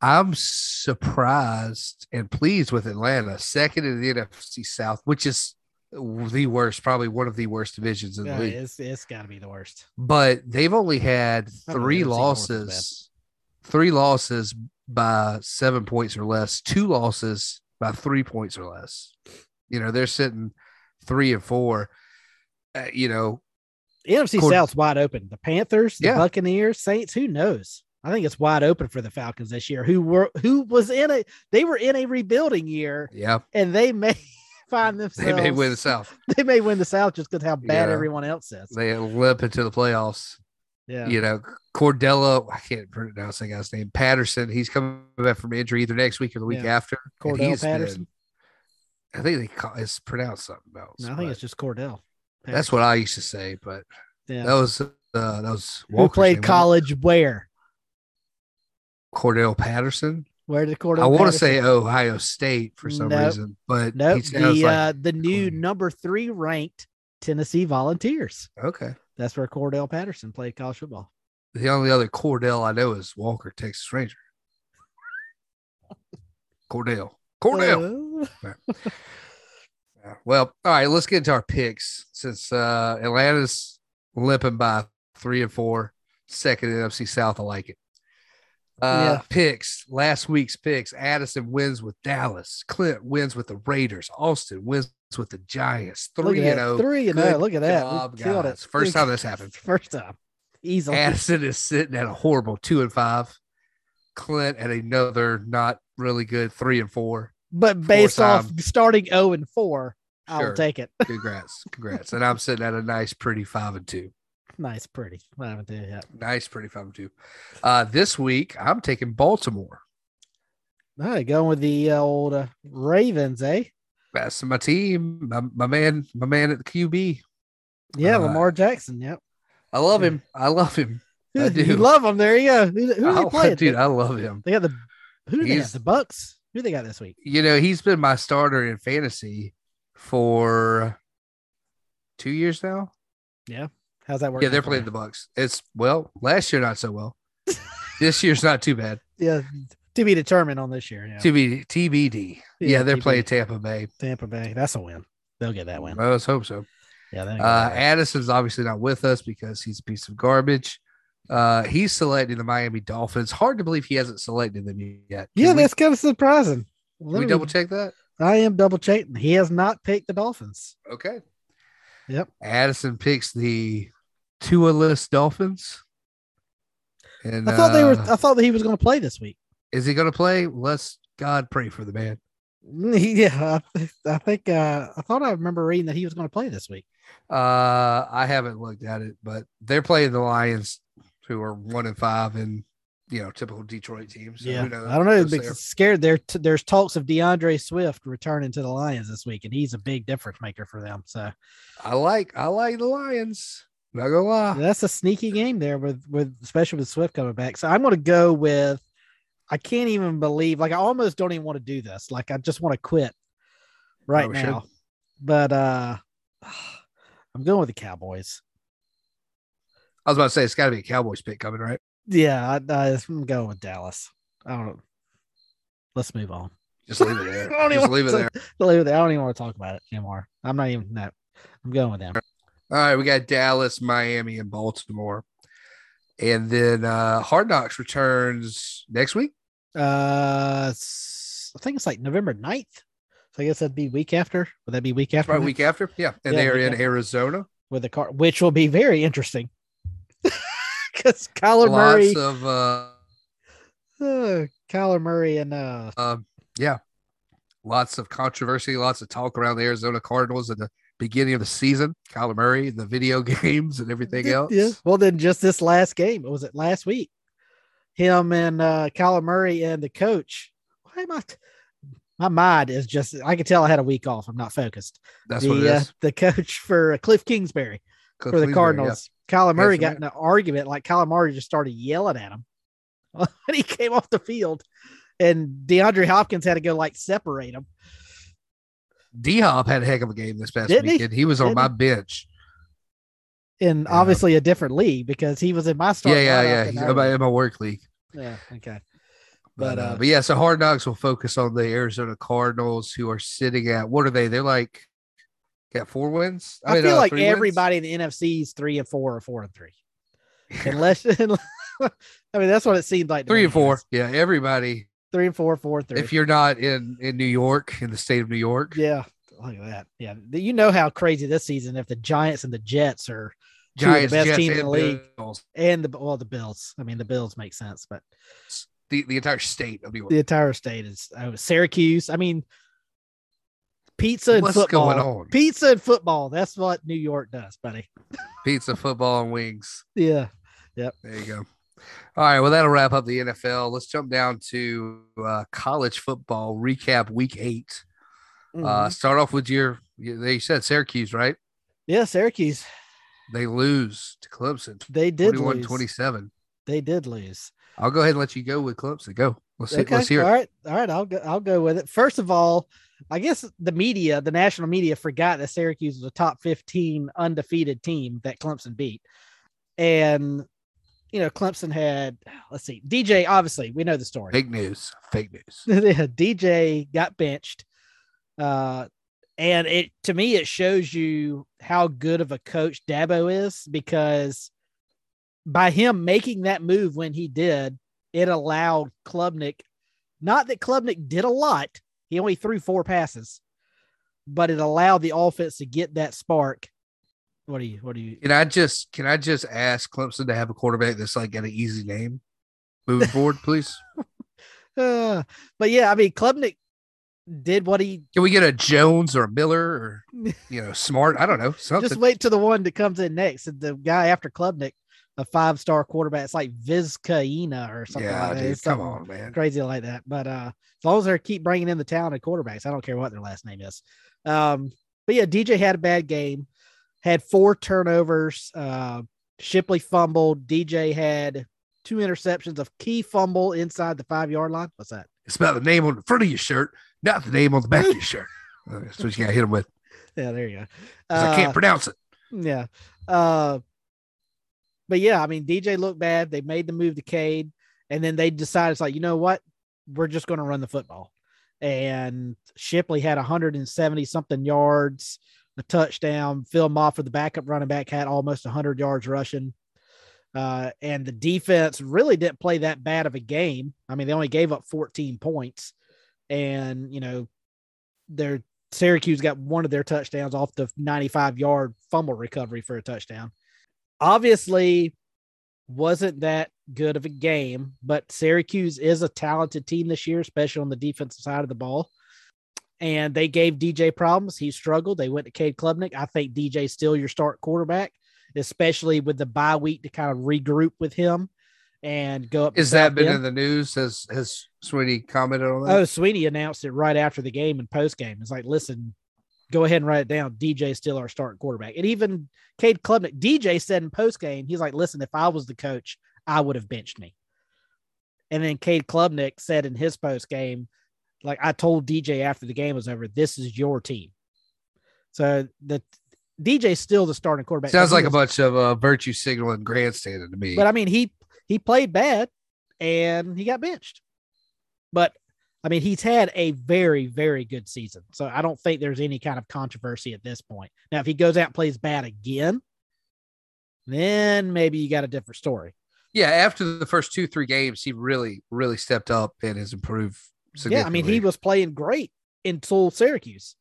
Speaker 2: I'm surprised and pleased with Atlanta, second in the NFC South, which is the worst, probably one of the worst divisions in the league.
Speaker 3: it's it's got to be the worst.
Speaker 2: But they've only had
Speaker 3: I don't know,
Speaker 2: three
Speaker 3: NFC North is bad.
Speaker 2: losses, three losses by seven points or less, two losses by three points or less. You know, they're sitting three and four. Uh, you know,
Speaker 3: NFC
Speaker 2: Cord-
Speaker 3: South's wide open. The Panthers, the
Speaker 2: Yeah.
Speaker 3: Buccaneers, Saints. Who knows? I think it's wide open for the Falcons this year. Who were who was in a they were in a rebuilding year,
Speaker 2: yeah,
Speaker 3: and they may find themselves
Speaker 2: they may win the South.
Speaker 3: they may win the South just because how bad
Speaker 2: Yeah.
Speaker 3: everyone else is.
Speaker 2: They limp into the playoffs.
Speaker 3: Yeah.
Speaker 2: you know, Cordella, I can't pronounce that guy's name. Patterson, he's coming back from injury either next week or the week
Speaker 3: Yeah.
Speaker 2: after.
Speaker 3: Cordell
Speaker 2: he's been-
Speaker 3: Patterson.
Speaker 2: I think they call it's pronounced something else.
Speaker 3: No, I think it's just Cordell.
Speaker 2: that's what I used to say, but
Speaker 3: Yeah.
Speaker 2: that was uh, that was
Speaker 3: Who played
Speaker 2: name,
Speaker 3: college where?
Speaker 2: Cordell Patterson.
Speaker 3: Where did Cordell?
Speaker 2: I want to say Ohio State for some
Speaker 3: Nope.
Speaker 2: reason, but
Speaker 3: no.
Speaker 2: sounds
Speaker 3: The
Speaker 2: like
Speaker 3: uh, the new number three ranked Tennessee Volunteers.
Speaker 2: okay.
Speaker 3: That's where Cordell Patterson played college football.
Speaker 2: The only other Cordell I know is Walker, Texas Ranger. Cordell. Cordell.
Speaker 3: Uh,
Speaker 2: Yeah. Well, all right, let's get into our picks since uh Atlanta's limping by three and four, second in NFC South. I like it. Uh
Speaker 3: Yeah.
Speaker 2: picks, last week's picks. Addison wins with Dallas, Clint wins with the Raiders, Austin wins with the Giants. Three and
Speaker 3: that.
Speaker 2: oh.
Speaker 3: Three and
Speaker 2: Good
Speaker 3: oh. Look at that.
Speaker 2: Job, guys.
Speaker 3: it.
Speaker 2: First time this happened.
Speaker 3: First time. Easily.
Speaker 2: Addison is sitting at a horrible two and five. Clint at another not really good three and four.
Speaker 3: But based off
Speaker 2: time.
Speaker 3: starting 0 and 4, I'll
Speaker 2: Sure.
Speaker 3: take it.
Speaker 2: Congrats. Congrats. and I'm sitting at a nice, pretty five and two.
Speaker 3: Nice, pretty. I haven't done it yet.
Speaker 2: Nice, pretty five and two. Uh, this week I'm taking Baltimore.
Speaker 3: All right, going with the uh, old uh, Ravens, eh?
Speaker 2: That's my team. My, my man, my man at the QB.
Speaker 3: Yeah,
Speaker 2: Uh,
Speaker 3: Lamar Jackson. Yep.
Speaker 2: I love him. I love him. I
Speaker 3: You
Speaker 2: do.
Speaker 3: love him. There you go. Who, who
Speaker 2: Oh,
Speaker 3: playing?
Speaker 2: dude, I love him.
Speaker 3: they got the who do they have? The Bucks. Who they got this week?
Speaker 2: You know, he's been my starter in fantasy for two years now.
Speaker 3: How's that work?
Speaker 2: Yeah, they're playing the Bucks. It's well, last year not so well. this year's not too bad.
Speaker 3: Yeah, to be determined on this year. Yeah.
Speaker 2: TBD. TBD. Yeah,
Speaker 3: Yeah,
Speaker 2: they're
Speaker 3: TBD.
Speaker 2: playing Tampa Bay.
Speaker 3: Tampa Bay. That's a win. They'll get that win.
Speaker 2: Uh, Let's hope so.
Speaker 3: Yeah.
Speaker 2: Uh. Addison's obviously not with us because he's a piece of garbage. Uh, he's selecting the Miami Dolphins. Hard to believe he hasn't selected them yet. Can
Speaker 3: yeah,
Speaker 2: we,
Speaker 3: that's kind of surprising.
Speaker 2: can
Speaker 3: Let
Speaker 2: we
Speaker 3: me-
Speaker 2: double check that.
Speaker 3: I am double checking. He has not picked the Dolphins.
Speaker 2: Okay.
Speaker 3: Yep.
Speaker 2: Addison picks the Tua-less Dolphins. And
Speaker 3: I thought they were.
Speaker 2: uh,
Speaker 3: I thought that he was going to play this week.
Speaker 2: is he going to play? Let's God pray for the man.
Speaker 3: Yeah, I, th- I think. Uh, I thought I remember reading that he was going to play this week.
Speaker 2: Uh, I haven't looked at it, but they're playing the Lions, who are one and five, and you know, typical Detroit teams. So
Speaker 3: yeah, I don't know.
Speaker 2: there.
Speaker 3: Scared. There, t- there's talks of D'Andre Swift returning to the Lions this week, and he's a big difference maker for them. So
Speaker 2: I like I like the Lions. Not gonna lie.
Speaker 3: that's a sneaky game there with with especially with Swift coming back. So I'm going to go with. I can't even believe. Like I almost don't even want to do this. Like I just want to quit right
Speaker 2: Probably should.
Speaker 3: now. But uh I'm going with the Cowboys.
Speaker 2: I was about to say it's got to be a Cowboys pick coming, right?
Speaker 3: Yeah, I, I, I'm going with Dallas. I don't know. Let's move on.
Speaker 2: Just leave it there.
Speaker 3: I don't even
Speaker 2: Just leave it
Speaker 3: want
Speaker 2: there.
Speaker 3: to- leave it there. I don't even want to talk about it anymore. I'm not even no. I'm going with them.
Speaker 2: All right, we got Dallas, Miami, and Baltimore, and then uh Hard Knocks returns next week.
Speaker 3: Uh, I think it's like November 9th. So I guess that'd be week after. Would that be week after?
Speaker 2: Right, week after. Yeah, and
Speaker 3: Yeah,
Speaker 2: they are in
Speaker 3: after.
Speaker 2: Arizona.
Speaker 3: with the car, which will be very interesting. Because Kyler Murray,
Speaker 2: of uh,
Speaker 3: uh, Kyler Murray, and uh,
Speaker 2: um, yeah, lots of controversy, lots of talk around the Arizona Cardinals and the beginning of the season. Kyler Murray, the video games, and everything else.
Speaker 3: Yeah. Well, then just this last game, was it last week? Him and uh, Kyler Murray and the coach. Why am I? T- my mind is just. I can tell I had a week off. I'm not focused.
Speaker 2: That's
Speaker 3: the
Speaker 2: what it
Speaker 3: uh, the coach for Cliff Kingsbury
Speaker 2: Cliff
Speaker 3: for the
Speaker 2: Kingsbury, yeah.
Speaker 3: Cardinals. Kyler Murray got in an argument. Like Kyler Murray just started yelling at him, and he came off the field. And DeAndre Hopkins had to go like separate him.
Speaker 2: D Hop had a heck of a game this past
Speaker 3: Didn't
Speaker 2: weekend. He, was on
Speaker 3: Didn't
Speaker 2: my
Speaker 3: he?
Speaker 2: bench.
Speaker 3: in
Speaker 2: Yeah.
Speaker 3: obviously a different league because he was in my
Speaker 2: Yeah,
Speaker 3: start.
Speaker 2: yeah, yeah.
Speaker 3: in
Speaker 2: He's in my, in my work league.
Speaker 3: Yeah. Okay.
Speaker 2: But,
Speaker 3: But,
Speaker 2: uh,
Speaker 3: uh,
Speaker 2: but yeah, so Hard Knocks will focus on the Arizona Cardinals, who are sitting at what are they? They're like got four wins.
Speaker 3: I,
Speaker 2: mean,
Speaker 3: feel
Speaker 2: uh,
Speaker 3: like
Speaker 2: three wins?
Speaker 3: everybody in the NFC is three and four or four and three. Unless, I mean, that's what it seemed like.
Speaker 2: three and four. Yeah, everybody.
Speaker 3: Three and four, four and three.
Speaker 2: If you're not in in New York, in the state of New York,
Speaker 3: yeah, look at that. Yeah, you know how crazy this season. If the Giants and the Jets are two of the
Speaker 2: Giants,
Speaker 3: best
Speaker 2: Jets,
Speaker 3: teams in
Speaker 2: and
Speaker 3: the league,
Speaker 2: Bills,
Speaker 3: and the well, the Bills. I mean, the Bills make sense, but
Speaker 2: the, the entire state of New York.
Speaker 3: the entire state is oh, Syracuse. I mean, pizza and
Speaker 2: What's
Speaker 3: football.
Speaker 2: going on?
Speaker 3: Pizza and football. That's what New York does, buddy.
Speaker 2: Pizza, football, and wings.
Speaker 3: Yeah. Yep.
Speaker 2: There you go. All right. Well, that'll wrap up the NFL. Let's jump down to uh, college football recap week 8 Uh,
Speaker 3: Mhm.
Speaker 2: start off with your, they said Syracuse, right?
Speaker 3: yeah, Syracuse.
Speaker 2: They lose to Clemson
Speaker 3: They did
Speaker 2: 21 27.
Speaker 3: They did lose.
Speaker 2: I'll go ahead and let you go with Clemson. Go. Let's, see,
Speaker 3: Okay.
Speaker 2: let's hear
Speaker 3: All
Speaker 2: it.
Speaker 3: right. All right. I'll go. I'll go with it. First of all, I guess the media, the national media, forgot that Syracuse was a top fifteen undefeated team that Clemson beat, and you know Clemson had. Let's see, DJ. Obviously, we know the story.
Speaker 2: Fake news. Fake news.
Speaker 3: DJ got benched. Uh, and it to me it shows you how good of a coach Dabo is because by him making that move when he did, it allowed Klubnik. Not that Klubnik did a lot; he only threw four passes, but it allowed the offense to get that spark. What do you? What do you?
Speaker 2: Can I just can I just ask Clemson to have a quarterback that's like got an easy name moving forward, please?
Speaker 3: Uh, but yeah, I mean, Klubnik did what he
Speaker 2: Can we get a Jones or a Miller or you know Smart? I don't know something.
Speaker 3: Just wait to the one that comes in next. The guy after Klubnik, a five star quarterback. It's like Vizcaína or something
Speaker 2: yeah,
Speaker 3: like that.
Speaker 2: dude, come on, man.
Speaker 3: Crazy like that. But uh, as long as they keep bringing in the talented quarterbacks, I don't care what their last name is. Um, but yeah, DJ had a bad game, had four turnovers. Uh, Shipley fumbled. DJ had two interceptions, of key fumble inside the five yard line. What's that?
Speaker 2: It's about the name on the front of your shirt, not the name on the back of your shirt. Uh, That's what you got to hit him with.
Speaker 3: Yeah, there you go.
Speaker 2: 'cause I can't
Speaker 3: Uh,
Speaker 2: pronounce it.
Speaker 3: Yeah. Uh, but yeah, I mean, DJ looked bad. They made the move to Cade, and then they decided, it's like, you know what? We're just going to run the football. And Shipley had 170 something yards, a touchdown. Phil Mafah, the backup running back, had almost 100 yards rushing. Uh, and the defense really didn't play that bad of a game. I mean, they only gave up 14 points. And, you know, their Syracuse got one of their touchdowns off the 95 yard fumble recovery for a touchdown. Obviously, wasn't that good of a game, but Syracuse is a talented team this year, especially on the defensive side of the ball. And they gave DJ problems. He struggled. They went to Cade Klubnik. I think DJ still your start quarterback, especially with the bye week to kind of regroup with him and go up.
Speaker 2: Is that been
Speaker 3: Bend.
Speaker 2: in the news? Has has Swinney commented on that?
Speaker 3: Oh, Swinney announced it right after the game and post game. It's like, listen, go ahead and write it down. DJ's still our starting quarterback. And even Cade Klubnik, DJ said in post game, he's like, listen, if I was the coach, I would have benched me. And then Cade Klubnik said in his post game, like I told DJ after the game was over, this is your team. So the DJ's still the starting quarterback.
Speaker 2: Sounds like a bunch of uh, virtue signaling grandstanding to me.
Speaker 3: but I mean, he he played bad and he got benched. But I mean, he's had a very, very good season. So I don't think there's any kind of controversy at this point. Now, if he goes out and plays bad again, then maybe you got a different story.
Speaker 2: yeah, after the first two three games, he really really stepped up and has improved.
Speaker 3: Yeah, I mean, he was playing great until Syracuse.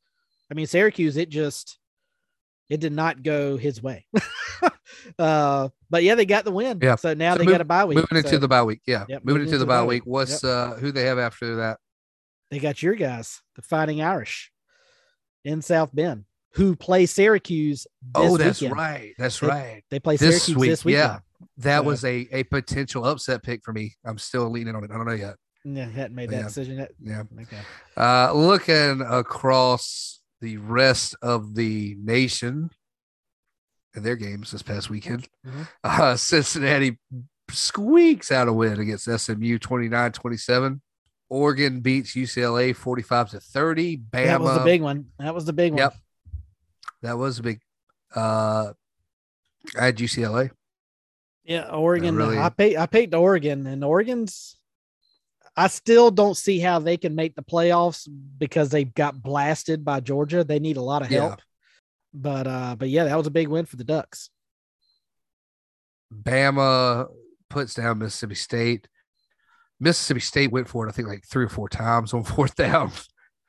Speaker 3: I mean, Syracuse, it just it did not go his way. uh, but yeah, they got the win.
Speaker 2: Yeah.
Speaker 3: So now
Speaker 2: So
Speaker 3: they
Speaker 2: move-
Speaker 3: got a bye week.
Speaker 2: moving into the bye week. Yeah,
Speaker 3: Yep,
Speaker 2: moving into the bye week. What's
Speaker 3: Yep.
Speaker 2: uh who they have after that?
Speaker 3: they got your guys, the Fighting Irish in South Bend, who play Syracuse. This
Speaker 2: oh, that's
Speaker 3: weekend.
Speaker 2: right. That's
Speaker 3: They-
Speaker 2: right.
Speaker 3: They play
Speaker 2: This
Speaker 3: Syracuse
Speaker 2: week,
Speaker 3: this weekend.
Speaker 2: yeah. That
Speaker 3: So-
Speaker 2: was a a potential upset pick for me. I'm still leaning on it. I don't know yet.
Speaker 3: Yeah, hadn't made that
Speaker 2: Yeah.
Speaker 3: decision yet.
Speaker 2: Yeah.
Speaker 3: Okay.
Speaker 2: Uh, looking across the rest of the nation and their games this past weekend,
Speaker 3: Mhm.
Speaker 2: uh, Cincinnati squeaks out a win against SMU 29 27. Oregon beats UCLA 45 to 30. Bama.
Speaker 3: That was the big one. That was the big one.
Speaker 2: Yep. That was a big. Uh, I had UCLA.
Speaker 3: Yeah, Oregon.
Speaker 2: really-
Speaker 3: I paid I picked Oregon, and Oregon's. I still don't see how they can make the playoffs because they got blasted by Georgia. They need a lot of
Speaker 2: Yeah.
Speaker 3: help. But uh, but yeah, that was a big win for the Ducks.
Speaker 2: Bama puts down Mississippi State. Mississippi State went for it, I think, like three or four times on fourth down.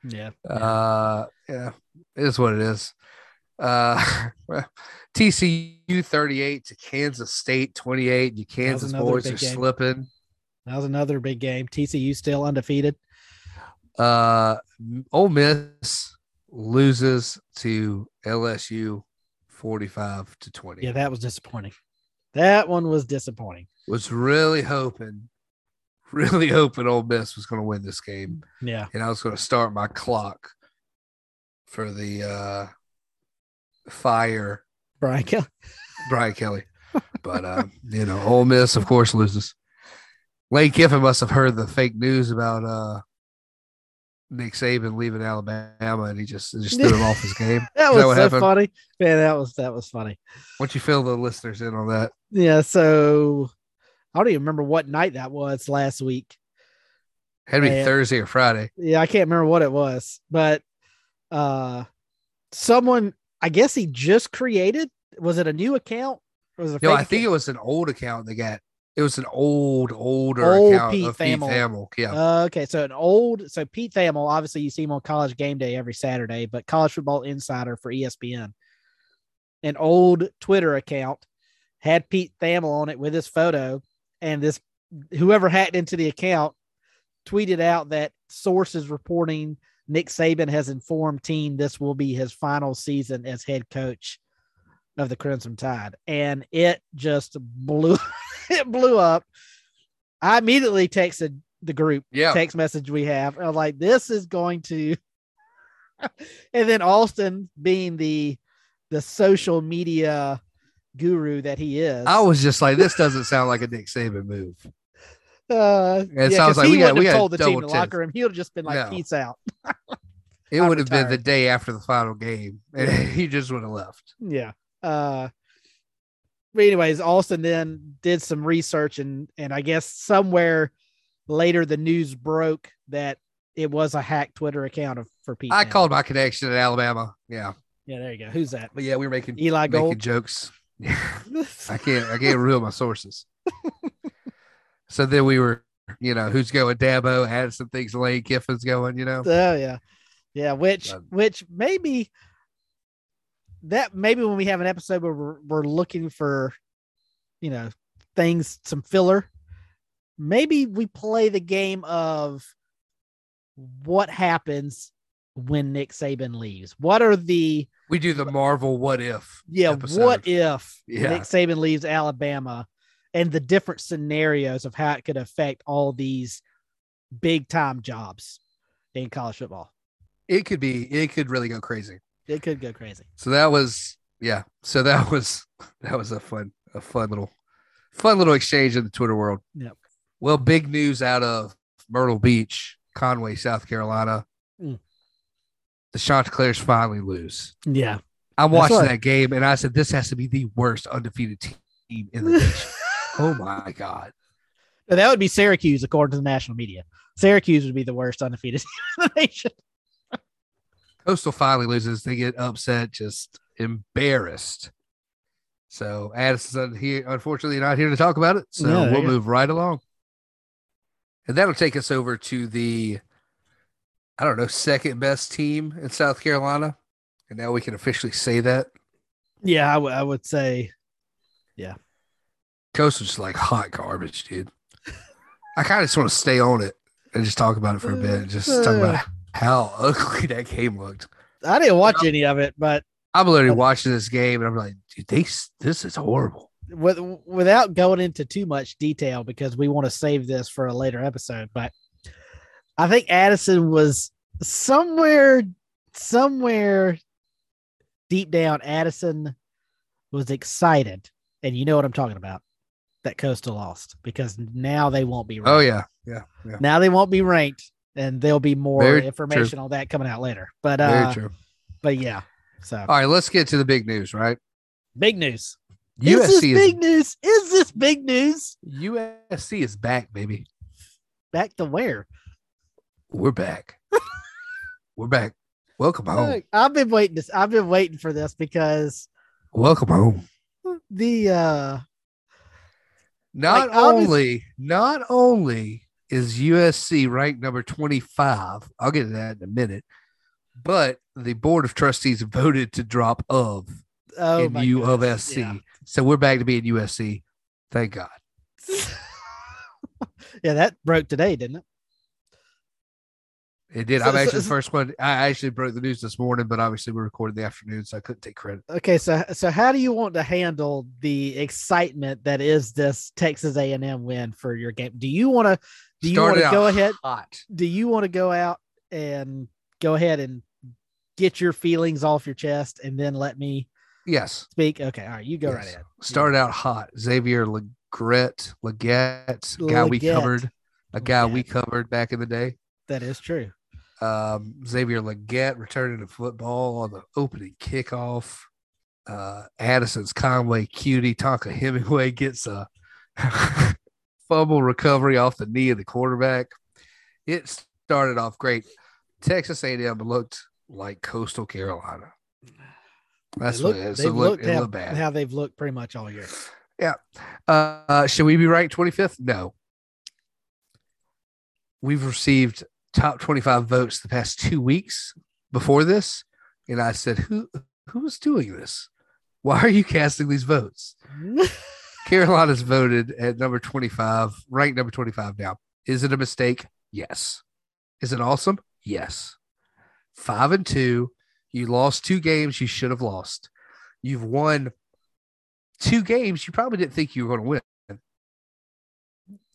Speaker 3: Yeah.
Speaker 2: Uh, yeah, it is what it is. Uh, well, TCU 38 to Kansas State 28. You Kansas boys are
Speaker 3: game.
Speaker 2: slipping.
Speaker 3: That was another big game. TCU still undefeated.
Speaker 2: Uh, Ole Miss loses to LSU 45 to 20.
Speaker 3: Yeah, that was disappointing. That one was disappointing.
Speaker 2: Was really hoping, really hoping Ole Miss was going to win this game.
Speaker 3: Yeah.
Speaker 2: and I was going to start my clock for the uh, fire
Speaker 3: Brian Kelly.
Speaker 2: Brian Kelly. But um, you know, Ole Miss, of course, loses. Lane Kiffin must have heard the fake news about uh, Nick Saban leaving Alabama, and he just just threw him off his game.
Speaker 3: That
Speaker 2: Is
Speaker 3: was
Speaker 2: that
Speaker 3: so
Speaker 2: happened?
Speaker 3: funny. Man, that was that was funny.
Speaker 2: Don't you fill the listeners in on that?
Speaker 3: Yeah, so I don't even remember what night that was last week.
Speaker 2: Had to be
Speaker 3: Man.
Speaker 2: Thursday or Friday.
Speaker 3: Yeah, I can't remember what it was, but uh someone I guess he just created was it a new account? Or was it a
Speaker 2: No, I think it was an old account they got. It was an old, older
Speaker 3: Old
Speaker 2: account
Speaker 3: Pete
Speaker 2: of Pete
Speaker 3: Thamel.
Speaker 2: Thamel. Yeah.
Speaker 3: Uh, okay, so an old so Pete Thamel, obviously you see him on college game day every Saturday, but college football insider for ESPN. An old Twitter account had Pete Thamel on it with his photo, and this whoever hacked into the account tweeted out that sources reporting Nick Saban has informed team this will be his final season as head coach of the Crimson Tide, and it just blew it blew up. I immediately texted the group
Speaker 2: yeah.
Speaker 3: text message we have. I'm like, this is going to. and then Austin, being the the social media guru that he is,
Speaker 2: I was just like, this doesn't sound like a Nick Saban move.
Speaker 3: uh,
Speaker 2: It
Speaker 3: yeah,
Speaker 2: sounds like
Speaker 3: he
Speaker 2: we got- we got
Speaker 3: told the team in the locker room. He would have just been like,
Speaker 2: No.
Speaker 3: "Peace out."
Speaker 2: It would have been the day after the final game, and he just would have left.
Speaker 3: Yeah. Uh anyways, Austin then did some research and and I guess somewhere later the news broke that it was a hacked Twitter account of for Pete.
Speaker 2: I
Speaker 3: Manning.
Speaker 2: called my connection in Alabama. Yeah,
Speaker 3: Yeah, there you go. Who's that?
Speaker 2: but yeah, we were making
Speaker 3: Eli
Speaker 2: making
Speaker 3: Gold.
Speaker 2: jokes. I can't I can't reveal my sources. so then we were, you know, who's going? Dabo, had some things Lane Kiffin's going. You know,
Speaker 3: Oh yeah. Yeah, which
Speaker 2: Um,
Speaker 3: which maybe that maybe when we have an episode where we're, we're looking for you know things some filler maybe we play the game of what happens when Nick Saban leaves. What are the
Speaker 2: we do the Marvel what if.
Speaker 3: yeah,
Speaker 2: episode.
Speaker 3: what if
Speaker 2: Yeah.
Speaker 3: Nick Saban leaves Alabama and the different scenarios of how it could affect all these big time jobs in college football.
Speaker 2: It could be. It could really go crazy.
Speaker 3: It could go crazy.
Speaker 2: So that was yeah. So that was that was a fun a fun little fun little exchange in the Twitter world.
Speaker 3: Yep.
Speaker 2: Well, big news out of Myrtle Beach, Conway, South Carolina.
Speaker 3: Mm.
Speaker 2: The Chanticleers finally lose.
Speaker 3: Yeah.
Speaker 2: I'm watching
Speaker 3: what-
Speaker 2: that game and I said this has to be the worst undefeated team in the nation. oh my god.
Speaker 3: That would be Syracuse, according to the national media. Syracuse would be the worst undefeated team in the nation.
Speaker 2: Coastal finally loses. They get upset, just embarrassed. So Addison's here, unfortunately, not here to talk about it. So
Speaker 3: Yeah,
Speaker 2: we'll
Speaker 3: go.
Speaker 2: move right along. And that'll take us over to the, I don't know, second best team in South Carolina. And now we can officially say that.
Speaker 3: Yeah, I, w- I would say yeah.
Speaker 2: Coastal's just like hot garbage, dude. I kind of just want to stay on it and just talk about it for a bit just talk about how ugly that game looked.
Speaker 3: I didn't watch any of it, but
Speaker 2: I'm literally watching this game and I'm like, dude, they, this is horrible.
Speaker 3: with, without going into too much detail because we want to save this for a later episode, but I think Addison was somewhere, somewhere deep down. Addison was excited, and you know what I'm talking about. That Coastal lost because now they won't be. Oh, ranked.
Speaker 2: Oh, yeah. Yeah. Yeah.
Speaker 3: Now they won't be ranked, and there'll be more
Speaker 2: Very
Speaker 3: information on that coming out later. But
Speaker 2: Very
Speaker 3: uh,
Speaker 2: true.
Speaker 3: but yeah. So
Speaker 2: All right, let's get to the big news, right?
Speaker 3: big news.
Speaker 2: USC
Speaker 3: is this
Speaker 2: is
Speaker 3: big news? Is this big news?
Speaker 2: USC is back, baby.
Speaker 3: Back to where?
Speaker 2: We're back. We're back. Welcome home.
Speaker 3: Look, I've been waiting. This, I've been waiting for this because
Speaker 2: Welcome home.
Speaker 3: the uh
Speaker 2: Not
Speaker 3: Like,
Speaker 2: only, not only is USC ranked number 25, I'll get to that in a minute, but the board of trustees voted to drop of
Speaker 3: oh
Speaker 2: in U of SC.
Speaker 3: Yeah.
Speaker 2: So we're back to being USC. Thank God.
Speaker 3: yeah, that broke today, didn't it?
Speaker 2: It did.
Speaker 3: So-
Speaker 2: I'm
Speaker 3: so-
Speaker 2: actually the first one. I actually broke the news this morning, but obviously we recorded in the afternoon, so I couldn't take credit.
Speaker 3: Okay, so so how do you want to handle the excitement that is this Texas A and M win for your game? Do you want to? Do you want to go ahead?
Speaker 2: Hot.
Speaker 3: Do you want to go out and go ahead and get your feelings off your chest and then let me
Speaker 2: Yes.
Speaker 3: speak? Okay, all right, you go right
Speaker 2: Yes.
Speaker 3: ahead.
Speaker 2: Started out hot. Xavier Legrette, Legette, guy we covered, a guy we covered back in the day.
Speaker 3: That is true.
Speaker 2: Um, Xavier Legette returning to football on the opening kickoff. Uh, Addison's Conway cutie Tonka Hemingway gets a fumble recovery off the knee of the quarterback. It started off great. Texas A&M looked like Coastal Carolina. That's
Speaker 3: They
Speaker 2: what
Speaker 3: look-
Speaker 2: it is.
Speaker 3: they've
Speaker 2: It looked,
Speaker 3: looked
Speaker 2: it
Speaker 3: how,
Speaker 2: looked bad.
Speaker 3: how they've looked pretty much all year. Yeah.
Speaker 2: Uh, should we be ranked 25th? No. We've received top 25 votes the past two weeks before this. And I said, Who who's doing this? Why are you casting these votes? Carolina's voted at number 25, ranked number 25 now. Is it a mistake? Yes. Is it awesome? Yes. Five and two. You lost two games you should have lost. You've won two games you probably didn't think you were going to win.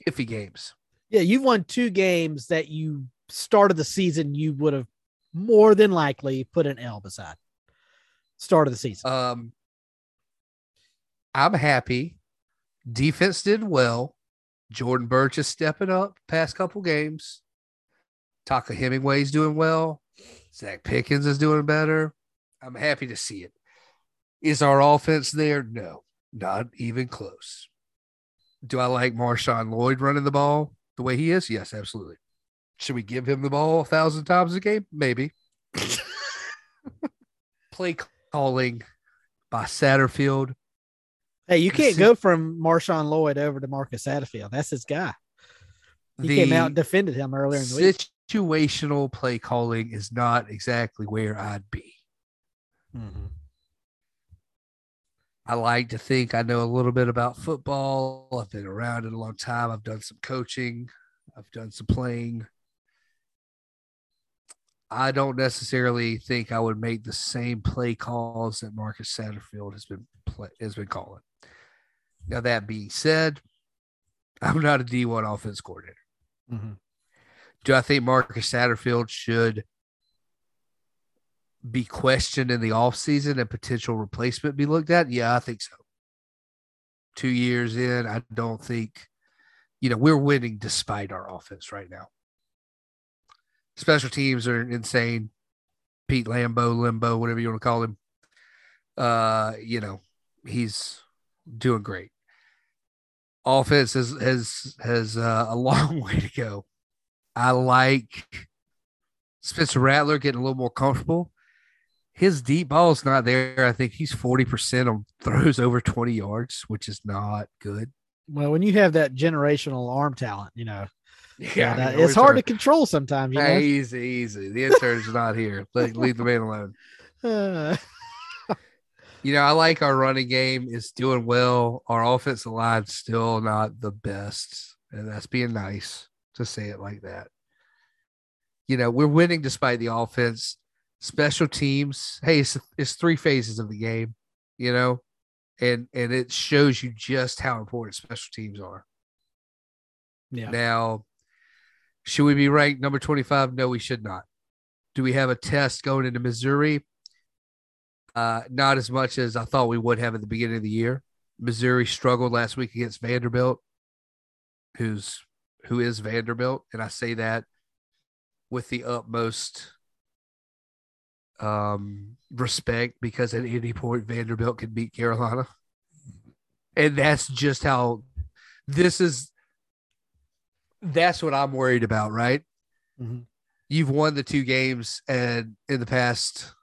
Speaker 2: Iffy games.
Speaker 3: Yeah, you've won two games that you started the season you would have more than likely put an L beside. Start of the season.
Speaker 2: Um, I'm happy. Defense did well. Jordan Burch is stepping up past couple games. Tonka Hemingway's doing well. Zacch Pickens is doing better. I'm happy to see it. Is our offense there? No, not even close. Do I like Marshawn Lloyd running the ball the way he is? Yes, absolutely. Should we give him the ball a thousand times a game? Maybe. Play calling by Satterfield.
Speaker 3: Hey, you can't go from Marshawn Lloyd over to Marcus Satterfield. That's his guy. He
Speaker 2: The
Speaker 3: came out and defended him earlier in the week.
Speaker 2: situational play calling is not exactly where I'd be.
Speaker 3: Mm-hmm.
Speaker 2: I like to think I know a little bit about football. I've been around it a long time. I've done some coaching, I've done some playing. I don't necessarily think I would make the same play calls that Marcus Satterfield has been play, has been calling. Now that being said, I'm not a D1 offense coordinator.
Speaker 3: Mm-hmm.
Speaker 2: Do I think Marcus Satterfield should be questioned in the offseason and potential replacement be looked at? Yeah, I think so. Two years in, I don't think, you know, we're winning despite our offense right now. Special teams are insane. Pete Lambo, Limbo, whatever you want to call him. Uh, you know, he's doing great. Offense has has has uh, a long way to go. I like Spencer Rattler getting a little more comfortable. His deep ball is not there. I think he's 40% on throws over 20 yards, which is not good.
Speaker 3: Well, when you have that generational arm talent, you know,
Speaker 2: Yeah,
Speaker 3: that- it's hard to control sometimes. You know?
Speaker 2: Easy, easy. The intern's not here. Let, leave the man alone.
Speaker 3: Uh,
Speaker 2: You know, I like our running game is doing well. Our offensive line's still not the best, and that's being nice to say it like that. You know, we're winning despite the offense. Special teams, hey, it's, it's three phases of the game, you know, and and it shows you just how important special teams are.
Speaker 3: yeah.
Speaker 2: Now, should we be ranked number 25? No, we should not. Do we have a test going into Missouri? Uh, not as much as I thought we would have at the beginning of the year. Missouri struggled last week against Vanderbilt, who's who is Vanderbilt, and I say that with the utmost um, respect because at any point Vanderbilt can beat Carolina, and that's just how this is that's what I'm worried about, right?
Speaker 3: Mhm.
Speaker 2: You've won the two games and in the past,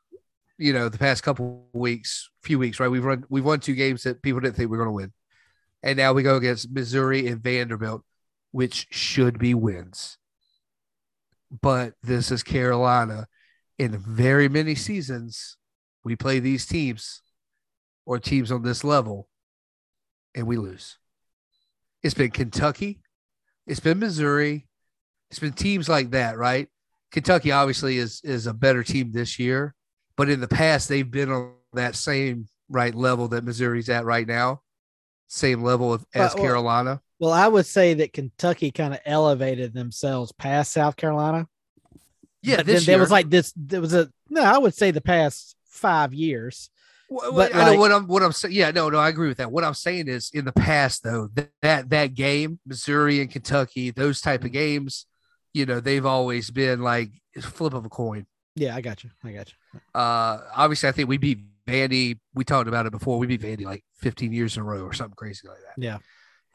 Speaker 2: you know, the past couple weeks, few weeks, right? We've run we've won two games that people didn't think we were going to win. And now we go against Missouri and Vanderbilt, which should be wins. But this is Carolina. In very many seasons, we play these teams or teams on this level and we lose. It's been Kentucky, it's been Missouri. It's been teams like that, right? Kentucky obviously is is a better team this year, but in the past they've been on that same right level that Missouri's at right now, same level of, as
Speaker 3: well-
Speaker 2: Carolina.
Speaker 3: Well, I would say that Kentucky kind of elevated themselves past South Carolina.
Speaker 2: Yeah,
Speaker 3: then there
Speaker 2: year.
Speaker 3: was like this. There was a no. I would say the past five years.
Speaker 2: Well,
Speaker 3: but
Speaker 2: I know
Speaker 3: like-
Speaker 2: what I'm what I'm saying. Yeah, no, no, I agree with that. What I'm saying is in the past though, that that, that game, Missouri and Kentucky, those type of games, you know, they've always been like flip of a coin.
Speaker 3: Yeah, I got you. I got you.
Speaker 2: Uh, obviously, I think we beat Vandy. We talked about it before. We beat Vandy like 15 years in a row or something crazy like that.
Speaker 3: Yeah.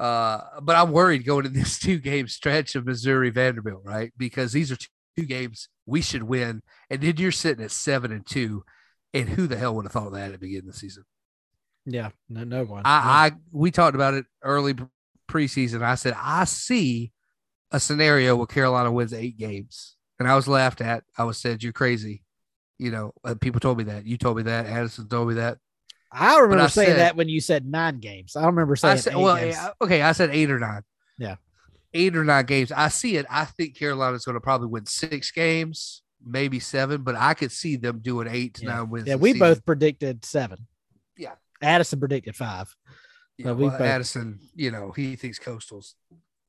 Speaker 2: Uh, but I'm worried going to this two game stretch of Missouri Vanderbilt, right? Because these are two, games we should win, and then you're sitting at seven and two, and who the hell would have thought that at the beginning of the season?
Speaker 3: Yeah. No, no one.
Speaker 2: I, I we talked about it early preseason. I said I see a scenario where Carolina wins eight games, and I was laughed at. I was said you're crazy. You know, uh, people told me that. You told me that. Addison told me that.
Speaker 3: I remember
Speaker 2: I
Speaker 3: saying
Speaker 2: said-
Speaker 3: that when you said nine games. I don't remember saying
Speaker 2: I said,
Speaker 3: eight
Speaker 2: well,
Speaker 3: games.
Speaker 2: yeah, okay, I said eight or nine.
Speaker 3: Yeah.
Speaker 2: eight or nine games. I see it. I think Carolina's going to probably win six games, maybe seven, but I could see them doing eight to
Speaker 3: Yeah.
Speaker 2: nine wins.
Speaker 3: yeah, we
Speaker 2: season.
Speaker 3: both predicted seven.
Speaker 2: Yeah.
Speaker 3: Addison predicted five.
Speaker 2: Yeah,
Speaker 3: but we
Speaker 2: well,
Speaker 3: both-
Speaker 2: Addison, you know, he thinks coastals.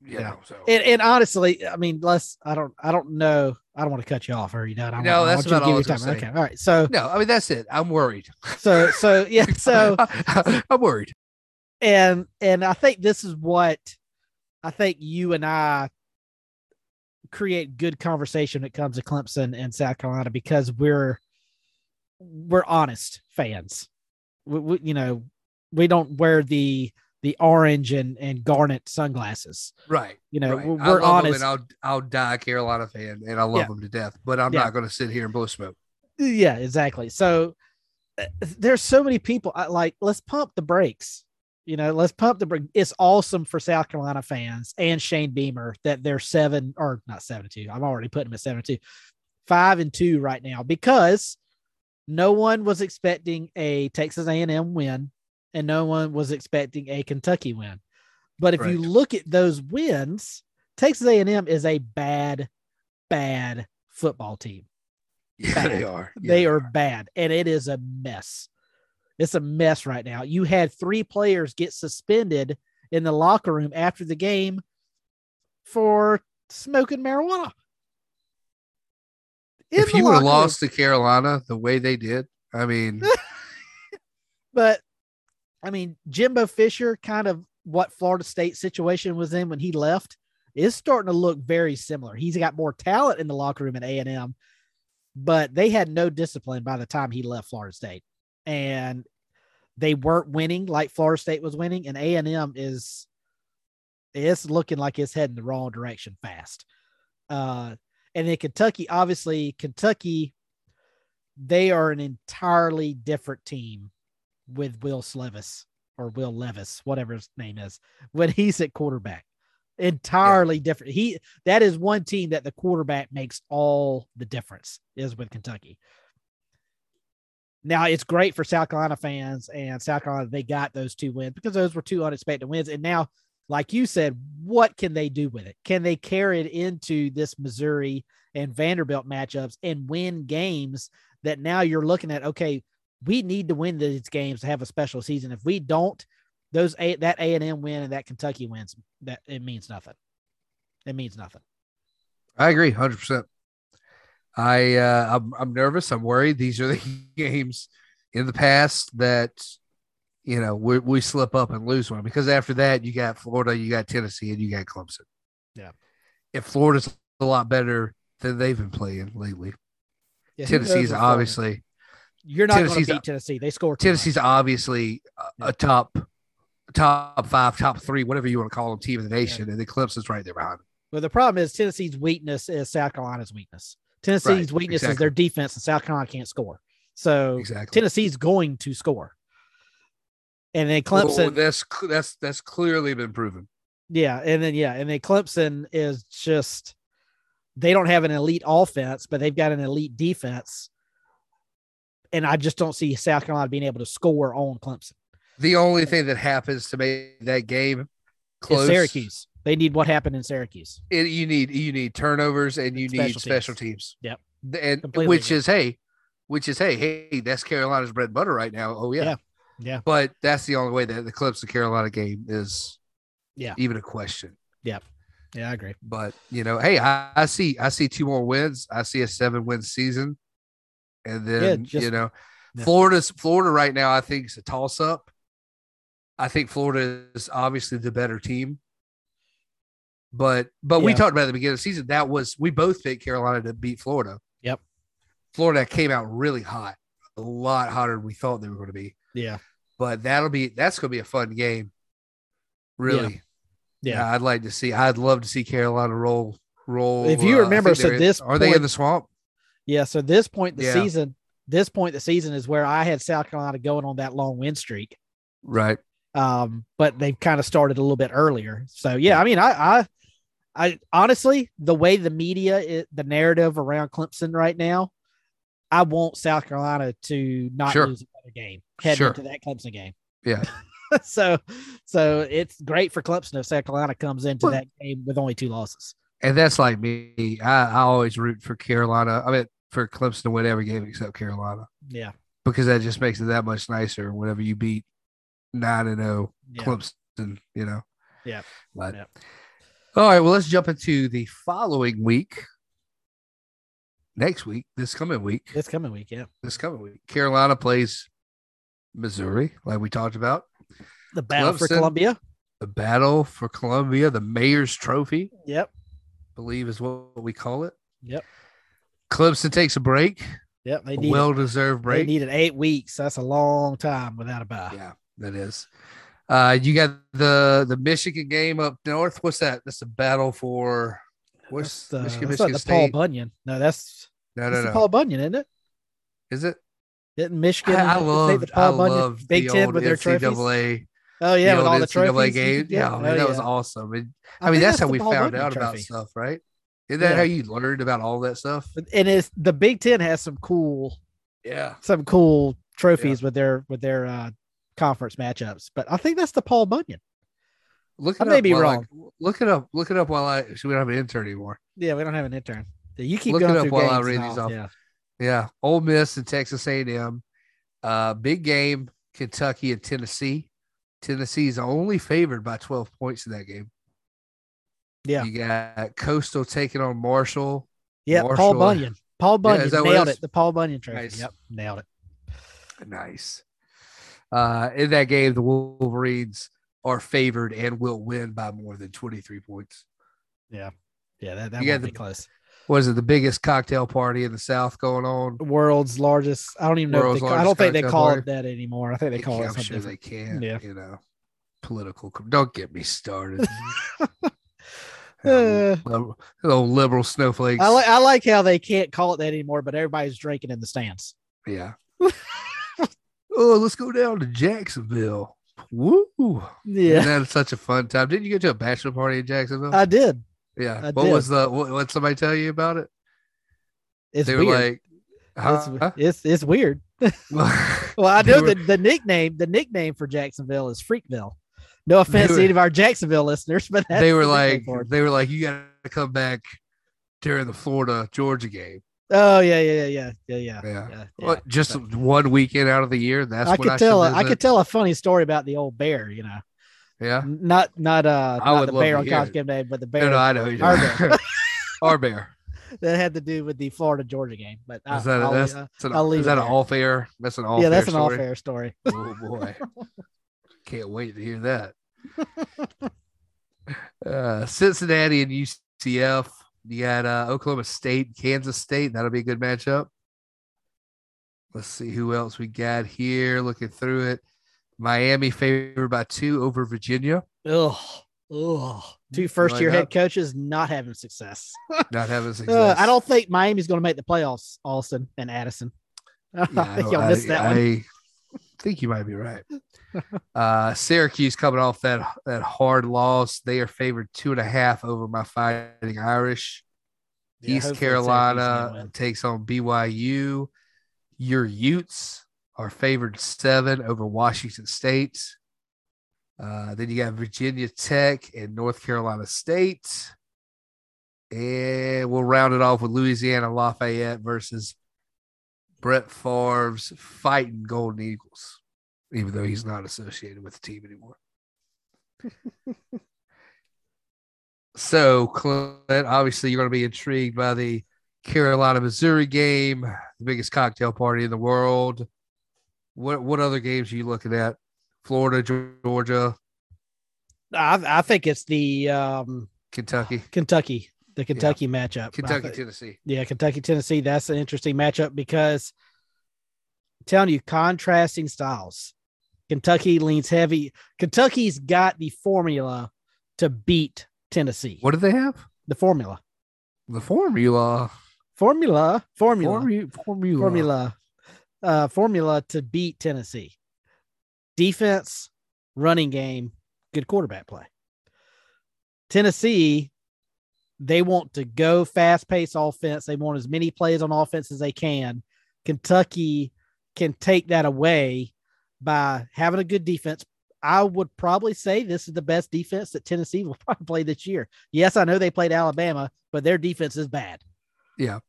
Speaker 2: You
Speaker 3: Yeah.
Speaker 2: know, so
Speaker 3: And, and honestly, I mean, let's. I don't. I don't know. I don't want to cut you off, or you know. I
Speaker 2: No,
Speaker 3: want,
Speaker 2: that's
Speaker 3: to
Speaker 2: about all
Speaker 3: give time. Okay. All right. So,
Speaker 2: no, I mean that's it. I'm worried.
Speaker 3: so, so yeah. So,
Speaker 2: I'm worried.
Speaker 3: and and I think this is what I think you and I create good conversation when it comes to Clemson and South Carolina because we're we're honest fans. We, we, you know, we don't wear the the orange and and garnet sunglasses.
Speaker 2: Right.
Speaker 3: You know,
Speaker 2: right.
Speaker 3: we're,
Speaker 2: I
Speaker 3: we're
Speaker 2: love 'em
Speaker 3: honest.
Speaker 2: and I'll I'll die a Carolina fan and I love
Speaker 3: Yeah.
Speaker 2: them to death, but I'm
Speaker 3: Yeah.
Speaker 2: not going to sit here and blow smoke.
Speaker 3: Yeah, exactly. So uh, there's so many people I, like let's pump the brakes. You know, let's pump the brake. It's awesome for South Carolina fans and Shane Beamer that they're seven or not seven two. I'm already putting them at seven two, five and two right now because no one was expecting a Texas A&M win and no one was expecting a Kentucky win. But if you look at those wins, Texas A&M is a bad, bad football team
Speaker 2: Yeah,
Speaker 3: Bad.
Speaker 2: they are. Yeah,
Speaker 3: they are bad and it is a mess it's a mess right now you had three players get suspended in the locker room after the game for smoking marijuana In
Speaker 2: If you would have
Speaker 3: locker room.
Speaker 2: lost to Carolina the way they did, I mean,
Speaker 3: but i mean jimbo fisher kind of what florida state situation was in when he left is starting to look very similar. He's got more talent in the locker room at a&m but they had no discipline by the time he left florida state. And they weren't winning like florida state was winning. And a&m is it's looking like it's heading the wrong direction fast. Uh and then kentucky obviously kentucky they are an entirely different team with Will Slevis or Will Levis, whatever his name is, when he's at quarterback. Entirely different. He that is one team that the quarterback makes all the difference is with Kentucky. Now it's great for South Carolina fans and South Carolina. They got those two wins because those were two unexpected wins. And now, like you said, what can they do with it? Can they carry it into this Missouri and Vanderbilt matchups and win games that now you're looking at? Okay, we need to win these games to have a special season. If we don't, those a that A and M win and that Kentucky wins, that it means nothing. It means nothing.
Speaker 2: I agree, hundred percent. I uh, I'm I'm nervous. I'm worried. These are the games in the past that you know we we slip up and lose one because after that you got Florida, you got Tennessee, and you got Clemson.
Speaker 3: Yeah.
Speaker 2: If Florida's a lot better than they've been playing lately,
Speaker 3: Yeah,
Speaker 2: Tennessee's obviously
Speaker 3: you're not going to beat Tennessee. They score too much.
Speaker 2: Tennessee's obviously a, a top top five, top three, whatever you want to call them, team of the nation, and then Clemson's right there behind them.
Speaker 3: But the problem is Tennessee's weakness is South Carolina's weakness. Tennessee's
Speaker 2: Right,
Speaker 3: weakness is their defense, and South Carolina can't score. So
Speaker 2: Exactly.
Speaker 3: Tennessee's going to score. And then
Speaker 2: Well,
Speaker 3: Clemson,
Speaker 2: that's that's that's clearly been proven.
Speaker 3: yeah, and then yeah, and then Clemson is just they don't have an elite offense, but they've got an elite defense. And I just don't see South Carolina being able to score on Clemson.
Speaker 2: The only thing that happens to make that game close,
Speaker 3: Syracuse. They need what happened in Syracuse.
Speaker 2: it, you need you need turnovers and you
Speaker 3: And
Speaker 2: need
Speaker 3: special
Speaker 2: special
Speaker 3: teams.
Speaker 2: teams.
Speaker 3: Yep.
Speaker 2: and
Speaker 3: Completely
Speaker 2: which
Speaker 3: agree.
Speaker 2: is hey, which is hey, hey, that's Carolina's bread and butter right now. Oh yeah,
Speaker 3: Yeah. Yeah.
Speaker 2: But that's the only way that the Clemson Carolina game is,
Speaker 3: Yeah.
Speaker 2: even a question.
Speaker 3: Yeah. Yeah, I agree.
Speaker 2: But you know, hey, I, I see I see two more wins. I see a seven win season, and then
Speaker 3: just-
Speaker 2: you know,
Speaker 3: yeah.
Speaker 2: Florida's Florida right now. I think is a toss up. I think Florida is obviously the better team. But but we talked about at the beginning of the season that was we both picked Carolina to beat Florida.
Speaker 3: Yep.
Speaker 2: Florida came out really hot, a lot hotter than we thought they were going to be.
Speaker 3: Yeah.
Speaker 2: But that'll be that's going to be a fun game. Really,
Speaker 3: Yeah.
Speaker 2: I'd like to see. I'd love to see Carolina roll roll.
Speaker 3: If you
Speaker 2: uh,
Speaker 3: remember, so this
Speaker 2: are they in the swamp?
Speaker 3: Yeah. So this point the
Speaker 2: Yeah.
Speaker 3: season, this point the season is where I had South Carolina going on that long win streak.
Speaker 2: Right.
Speaker 3: Um, but they've kind of started a little bit earlier. So yeah, I mean, I I I honestly the way the media the narrative around Clemson right now, I want South Carolina to not
Speaker 2: Sure.
Speaker 3: lose another game heading
Speaker 2: Sure.
Speaker 3: into that Clemson game.
Speaker 2: Yeah.
Speaker 3: so so it's great for Clemson if South Carolina comes into
Speaker 2: Well-
Speaker 3: that game with only two losses.
Speaker 2: And that's like me. I, I always root for Carolina. I mean, for Clemson to win every game except Carolina
Speaker 3: Yeah.
Speaker 2: because that just makes it that much nicer whenever you beat nine and zero
Speaker 3: Yeah.
Speaker 2: Clemson. You know.
Speaker 3: Yeah.
Speaker 2: But
Speaker 3: Yeah.
Speaker 2: all right. Well, let's jump into the following week. Next week, this coming week,
Speaker 3: This coming week, yeah.
Speaker 2: this coming week, Carolina plays Missouri, like we talked about.
Speaker 3: The battle for Columbia.
Speaker 2: The battle for Columbia, the Mayor's Trophy.
Speaker 3: Yep.
Speaker 2: believe is what we call it.
Speaker 3: Yep.
Speaker 2: Clemson takes a break,
Speaker 3: Yep. They
Speaker 2: a
Speaker 3: need
Speaker 2: well-deserved break.
Speaker 3: they needed eight weeks. That's a long time without a bye.
Speaker 2: yeah, that is. Uh, you got the the Michigan game up north. What's that? That's a battle for what's
Speaker 3: the,
Speaker 2: Michigan,
Speaker 3: that's
Speaker 2: Michigan
Speaker 3: the Paul Bunyan. No, that's,
Speaker 2: no,
Speaker 3: that's
Speaker 2: no,
Speaker 3: the
Speaker 2: no.
Speaker 3: Paul Bunyan, isn't it?
Speaker 2: Is it?
Speaker 3: Didn't Michigan?
Speaker 2: I, I love
Speaker 3: the Paul
Speaker 2: I
Speaker 3: Bunyan
Speaker 2: love
Speaker 3: Big
Speaker 2: the
Speaker 3: Ten with their trophies. Oh yeah, with all the
Speaker 2: NCAA
Speaker 3: trophies.
Speaker 2: game.
Speaker 3: Yeah,
Speaker 2: Yeah, man,
Speaker 3: oh,
Speaker 2: that was awesome. And, I,
Speaker 3: I
Speaker 2: mean,
Speaker 3: think
Speaker 2: that's how we
Speaker 3: Paul
Speaker 2: found
Speaker 3: Bunyan
Speaker 2: out about stuff, right? Isn't that
Speaker 3: Yeah.
Speaker 2: how you learned about all that stuff?
Speaker 3: And it's the Big Ten has some cool,
Speaker 2: Yeah.
Speaker 3: some cool trophies with their with their uh, conference matchups. But I think that's the Paul Bunyan.
Speaker 2: Look
Speaker 3: I may
Speaker 2: up
Speaker 3: be
Speaker 2: while I-
Speaker 3: wrong.
Speaker 2: look it up. Look it up while I. So we don't have an intern anymore.
Speaker 3: Yeah, we don't have an intern. Yeah, You keep
Speaker 2: Look it up while I read these off.
Speaker 3: Yeah.
Speaker 2: Yeah, Ole Miss and Texas A&M. Uh, big game. Kentucky and Tennessee. Tennessee's only favored by 12 points in that game.
Speaker 3: Yeah.
Speaker 2: You got Coastal taking on Marshall.
Speaker 3: Yeah, Paul Bunyan. Paul Bunyan
Speaker 2: that what it
Speaker 3: nailed it. The Paul Bunyan trophy.
Speaker 2: Nice.
Speaker 3: Yep, nailed it.
Speaker 2: Nice. Uh, in that game, the Wolverines are favored and will win by more than 23 points.
Speaker 3: Yeah, Yeah, that, that
Speaker 2: You
Speaker 3: be
Speaker 2: the-
Speaker 3: close.
Speaker 2: What is it? The biggest cocktail party in the South going on?
Speaker 3: World's largest. I don't even know. If they, call- I don't think they call
Speaker 2: party.
Speaker 3: it that anymore. I think they call it
Speaker 2: I'm
Speaker 3: something
Speaker 2: sure
Speaker 3: different.
Speaker 2: they can.
Speaker 3: Yeah.
Speaker 2: You know, political. Don't get me started.
Speaker 3: Uh,
Speaker 2: little, little liberal snowflakes.
Speaker 3: I like I like how they can't call it that anymore, but everybody's drinking in the stands.
Speaker 2: yeah. oh, let's go down to Jacksonville. Woo!
Speaker 3: Yeah,
Speaker 2: And that's such a fun time. Didn't you go to a bachelor party in Jacksonville?
Speaker 3: I did.
Speaker 2: yeah.
Speaker 3: I
Speaker 2: what
Speaker 3: did.
Speaker 2: was the? What, what somebody tell you about it?
Speaker 3: It's
Speaker 2: they
Speaker 3: weird.
Speaker 2: like, huh?
Speaker 3: it's it's weird.
Speaker 2: Well,
Speaker 3: I know
Speaker 2: were-
Speaker 3: that the nickname the nickname for Jacksonville is Freakville. No offense
Speaker 2: were-
Speaker 3: to any of our Jacksonville listeners, but that's
Speaker 2: they were like, they were like, you got to come back during the Florida Georgia game.
Speaker 3: oh yeah, yeah, yeah, yeah, yeah, yeah.
Speaker 2: Yeah. Well, just
Speaker 3: But
Speaker 2: one weekend out of the year. That's
Speaker 3: I could
Speaker 2: I
Speaker 3: tell. I could tell a funny story about the old bear. You know,
Speaker 2: Yeah.
Speaker 3: not not uh
Speaker 2: I
Speaker 3: not the bear on college game day, but the bear
Speaker 2: no, no I know.
Speaker 3: Our bear.
Speaker 2: Our bear.
Speaker 3: that had to do with the Florida Georgia game. But I,
Speaker 2: Is that,
Speaker 3: I'll-
Speaker 2: that's,
Speaker 3: uh,
Speaker 2: that's an,
Speaker 3: I'll leave
Speaker 2: is that an all fair? That's an all
Speaker 3: yeah, that's an all fair story.
Speaker 2: Oh boy. Can't wait to hear that. uh, Cincinnati and UCF. You got uh, Oklahoma State, Kansas State. That'll be a good matchup. Let's see who else we got here. Looking through it, Miami favored by two over Virginia.
Speaker 3: Ugh, ugh. Two
Speaker 2: You
Speaker 3: first year head coaches not having success.
Speaker 2: Not having success.
Speaker 3: Uh, I don't think Miami's going to make the playoffs. Austin and Addison. I
Speaker 2: Yeah,
Speaker 3: think
Speaker 2: I,
Speaker 3: y'all
Speaker 2: don't-
Speaker 3: missed that
Speaker 2: I,
Speaker 3: one.
Speaker 2: I think you might be right. uh, Syracuse coming off that that hard loss. They are favored two and a half over my Fighting Irish.
Speaker 3: Yeah,
Speaker 2: East
Speaker 3: hopefully Syracuse can
Speaker 2: Carolina takes on BYU. Your Utes are favored seven over Washington State. Uh, then you got Virginia Tech and North Carolina State. And we'll round it off with Louisiana Lafayette versus Brett Favre's fighting Golden Eagles, even though he's not associated with the team anymore. so, Clint, obviously, you're going to be intrigued by the Carolina Missouri game, the biggest cocktail party in the world. What what other games are you looking at? Florida, Georgia,
Speaker 3: I, I think it's the um,
Speaker 2: Kentucky,
Speaker 3: Kentucky, the Kentucky matchup.
Speaker 2: Kentucky, Tennessee.
Speaker 3: yeah, Kentucky, Tennessee. That's an interesting matchup because I'm telling you, contrasting styles. Kentucky leans heavy. Kentucky's got the formula to beat Tennessee.
Speaker 2: What do they have?
Speaker 3: The formula,
Speaker 2: The formula.
Speaker 3: formula, formula,
Speaker 2: Formu- formula.
Speaker 3: formula, uh, formula to beat Tennessee. Defense, running game, good quarterback play. Tennessee, they want to go fast paced offense. They want as many plays on offense as they can. Kentucky can take that away by having a good defense. I would probably say this is the best defense that Tennessee will probably play this year. Yes, I know they played Alabama, but their defense is bad.
Speaker 2: Yeah.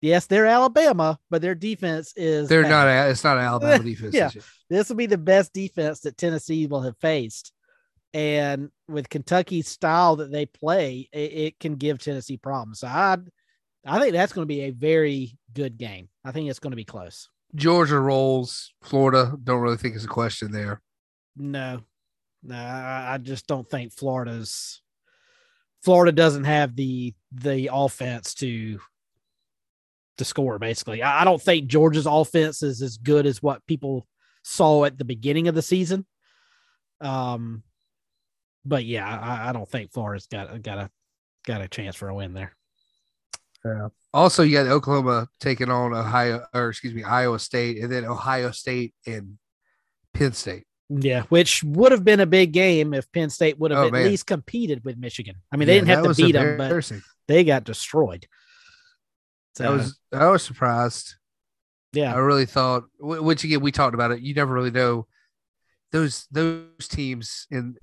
Speaker 3: Yes, they're Alabama, but their defense is
Speaker 2: They're
Speaker 3: bad.
Speaker 2: not. It's not an Alabama defense.
Speaker 3: Yeah. This will be the best defense that Tennessee will have faced. And with Kentucky's style that they play, it, it can give Tennessee problems. So I, I think that's going to be a very good game. I think it's going to be close.
Speaker 2: Georgia rolls. Florida. Don't really think it's a question there.
Speaker 3: No, no, I, I just don't think Florida's. Florida doesn't have the the offense to to score. Basically, I, I don't think Georgia's offense is as good as what people saw at the beginning of the season. Um, but yeah, I, I don't think Florida's got got a got a chance for a win there.
Speaker 2: Yeah. Also, you got Oklahoma taking on Ohio, or excuse me, Iowa State, and then Ohio State and Penn State.
Speaker 3: Yeah, which would have been a big game if Penn State would have
Speaker 2: Oh,
Speaker 3: at
Speaker 2: man.
Speaker 3: least competed with Michigan. I mean, they
Speaker 2: Yeah,
Speaker 3: didn't have to beat them, but they got destroyed. So,
Speaker 2: I was I was surprised.
Speaker 3: yeah,
Speaker 2: I really thought, wh- which again we talked about it. You never really know those those teams, and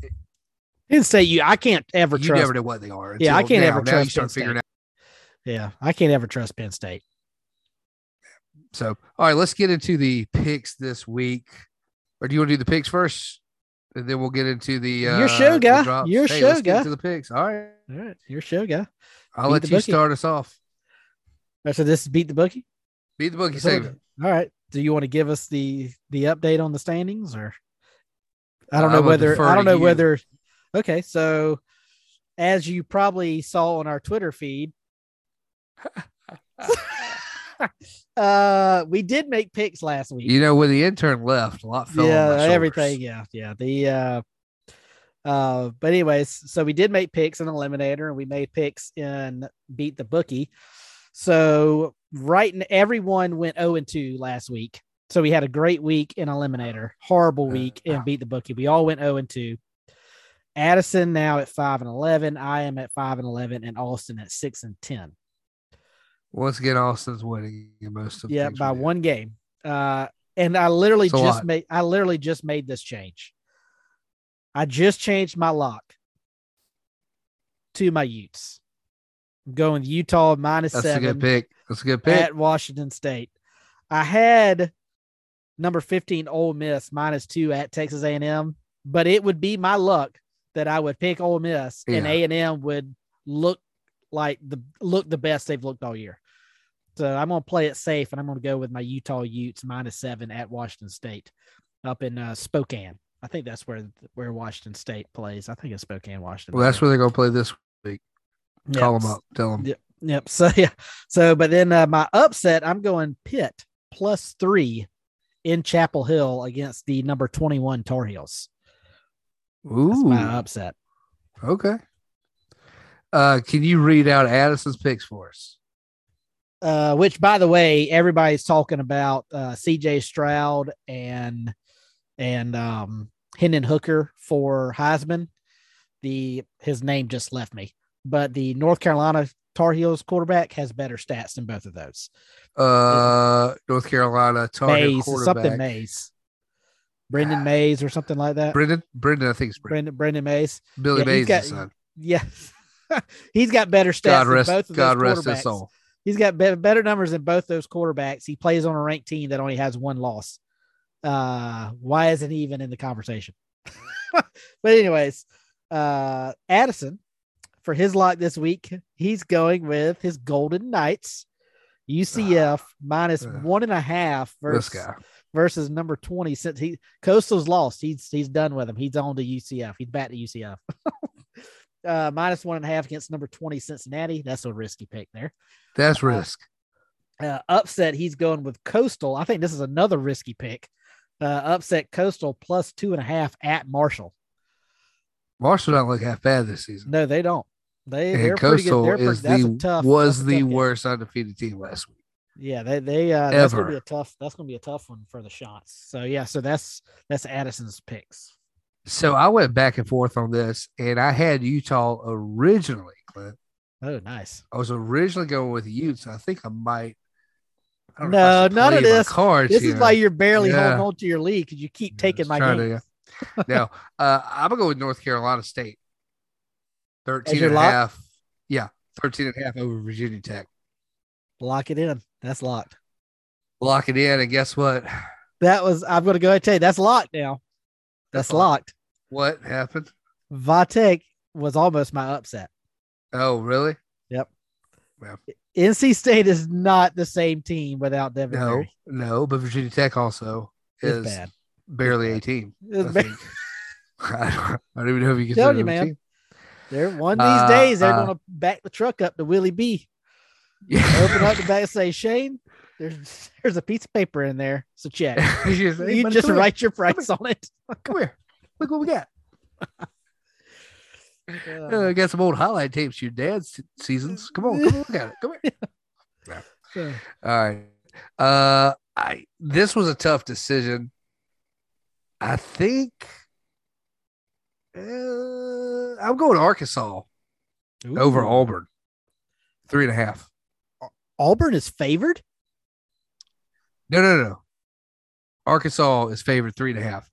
Speaker 3: Penn State. You, I can't ever trust
Speaker 2: you
Speaker 3: trust.
Speaker 2: never know what they are.
Speaker 3: Yeah, I can't
Speaker 2: now.
Speaker 3: ever
Speaker 2: Now you
Speaker 3: trust
Speaker 2: start
Speaker 3: Penn State.
Speaker 2: figuring out.
Speaker 3: yeah, I can't ever trust Penn State.
Speaker 2: So, all right, let's get into the picks this week. Or do you want to do the picks first, and then we'll get into the uh,
Speaker 3: Your show, guy. Your
Speaker 2: Hey,
Speaker 3: show,
Speaker 2: let's get
Speaker 3: guy.
Speaker 2: into the picks. All right,
Speaker 3: All right, your show guy.
Speaker 2: I'll
Speaker 3: Beat
Speaker 2: let you
Speaker 3: bookie.
Speaker 2: start us off.
Speaker 3: Oh, So this is beat the bookie.
Speaker 2: Beat the bookie segment.
Speaker 3: All right. Do you want to give us the the update on the standings, or I don't know whether I don't know
Speaker 2: you.
Speaker 3: whether. Okay, so as you probably saw on our Twitter feed, uh, we did make picks last week.
Speaker 2: You know, when the intern left, a lot fell.
Speaker 3: yeah, everything. Yeah, yeah. The uh, uh, but anyways, so we did make picks in Eliminator, and we made picks in Beat the Bookie. So right, and everyone went zero and two last week. So we had a great week in Eliminator, horrible week in Beat the Bookie. We all went zero and two. Addison now at five and eleven. I am at five and eleven, and Austin at six and ten.
Speaker 2: Once again, Austin's winning most of
Speaker 3: Yeah, by one game. Uh, and I literally
Speaker 2: It's
Speaker 3: just made I literally just made this change. I just changed my lock to my Utes. I'm going Utah minus
Speaker 2: That's a good pick. That's a good pick.
Speaker 3: at Washington State. I had number 15 Ole Miss minus two at Texas A&M, but it would be my luck that I would pick Ole Miss and A&M would look like the look the best they've looked all year. So I'm gonna play it safe and I'm gonna go with my Utah Utes minus seven at Washington State up in uh, Spokane. I think that's where where Washington State plays. I think it's Spokane, Washington.
Speaker 2: well, that's where they're to play this week.
Speaker 3: Yeah.
Speaker 2: Call them up. Tell them.
Speaker 3: Yeah. Yep. So yeah. So but then uh, my upset, I'm going Pitt plus three in Chapel Hill against the number 21 Tar Heels. That's
Speaker 2: Ooh.
Speaker 3: my upset.
Speaker 2: Okay. Uh, can you read out Addison's picks for us?
Speaker 3: Uh, which by the way, everybody's talking about uh CJ Stroud and and um Hendon Hooker for Heisman. The his name just left me, but the North Carolina Tar Heels quarterback has better stats than both of those.
Speaker 2: Uh, North Carolina Tar
Speaker 3: Heels
Speaker 2: quarterback.
Speaker 3: something Mays. Brendan Mays or something like that.
Speaker 2: Brendan, Brendan, I think it's Brendan.
Speaker 3: Brendan Brendan Mays.
Speaker 2: Billy
Speaker 3: yeah,
Speaker 2: Mays'
Speaker 3: got-
Speaker 2: son.
Speaker 3: Yeah. he's got better stats
Speaker 2: God
Speaker 3: than
Speaker 2: rest,
Speaker 3: both of
Speaker 2: God
Speaker 3: those
Speaker 2: rest his soul.
Speaker 3: He's got be- better numbers than both those quarterbacks. He plays on a ranked team that only has one loss. Uh, why isn't he even in the conversation? but anyways, uh, Addison for his lock this week, he's going with his Golden Knights, UCF minus
Speaker 2: uh,
Speaker 3: one and a half
Speaker 2: This
Speaker 3: versus
Speaker 2: guy.
Speaker 3: Versus number 20 since he coastal's lost. He's he's done with him. He's on to ucf he's back to ucf uh minus one and a half against number 20 cincinnati. That's a risky pick there.
Speaker 2: That's
Speaker 3: Uh,
Speaker 2: risk.
Speaker 3: uh upset he's going with coastal. I think this is another risky pick. Uh upset coastal plus two and a half at marshall.
Speaker 2: Marshall don't look half bad this season.
Speaker 3: no they don't. They
Speaker 2: And
Speaker 3: they're pretty good.
Speaker 2: Coastal
Speaker 3: they're
Speaker 2: is
Speaker 3: a
Speaker 2: the
Speaker 3: tough
Speaker 2: was the
Speaker 3: game.
Speaker 2: worst undefeated team last week.
Speaker 3: Yeah they they uh that's gonna be a tough that's gonna be a tough one for the shots so yeah so that's that's addison's picks
Speaker 2: So I went back and forth on this, and I had Utah originally. Clint.
Speaker 3: oh nice
Speaker 2: I was originally going with Utes. I think I might. I
Speaker 3: No,
Speaker 2: know if I should
Speaker 3: none of this-
Speaker 2: Cards
Speaker 3: This
Speaker 2: here.
Speaker 3: is why you're barely
Speaker 2: Yeah.
Speaker 3: holding on to your lead because you keep
Speaker 2: Yeah,
Speaker 3: taking my game.
Speaker 2: to- now, uh, I'm gonna go with North Carolina State. 13 and a half. Yeah, 13 and a half over Virginia Tech.
Speaker 3: Lock it in. That's locked.
Speaker 2: Lock it in, and guess what?
Speaker 3: That was. I'm going to go ahead and tell you that's locked now. That's
Speaker 2: That's locked. What happened?
Speaker 3: Vatek was almost my upset.
Speaker 2: Oh, really? Yep.
Speaker 3: Well, NC State is not the same team without Devin.
Speaker 2: No,
Speaker 3: Leary.
Speaker 2: no, but Virginia Tech also
Speaker 3: It's
Speaker 2: is
Speaker 3: bad.
Speaker 2: barely
Speaker 3: bad.
Speaker 2: 18.
Speaker 3: It's
Speaker 2: I
Speaker 3: bad.
Speaker 2: I don't, even know if you can tell
Speaker 3: you, man.
Speaker 2: team.
Speaker 3: They're one of these
Speaker 2: Uh,
Speaker 3: days they're
Speaker 2: uh,
Speaker 3: gonna back the truck up to Willie B.
Speaker 2: Yeah.
Speaker 3: Open up the bag and say, Shane, there's there's a piece of paper in there. So check.
Speaker 2: She just, "Hey,
Speaker 3: you just
Speaker 2: here.
Speaker 3: write your price on it.
Speaker 2: Come here. Look what we got.
Speaker 3: Uh,
Speaker 2: I got some old highlight tapes. Your dad's seasons. Come on, come on, look at it. Come here.
Speaker 3: so-
Speaker 2: All right. Uh, I this was a tough decision. I think uh, I'm going to Arkansas over Auburn, three and a half.
Speaker 3: Auburn is favored.
Speaker 2: No, no, no. Arkansas is favored three and a half.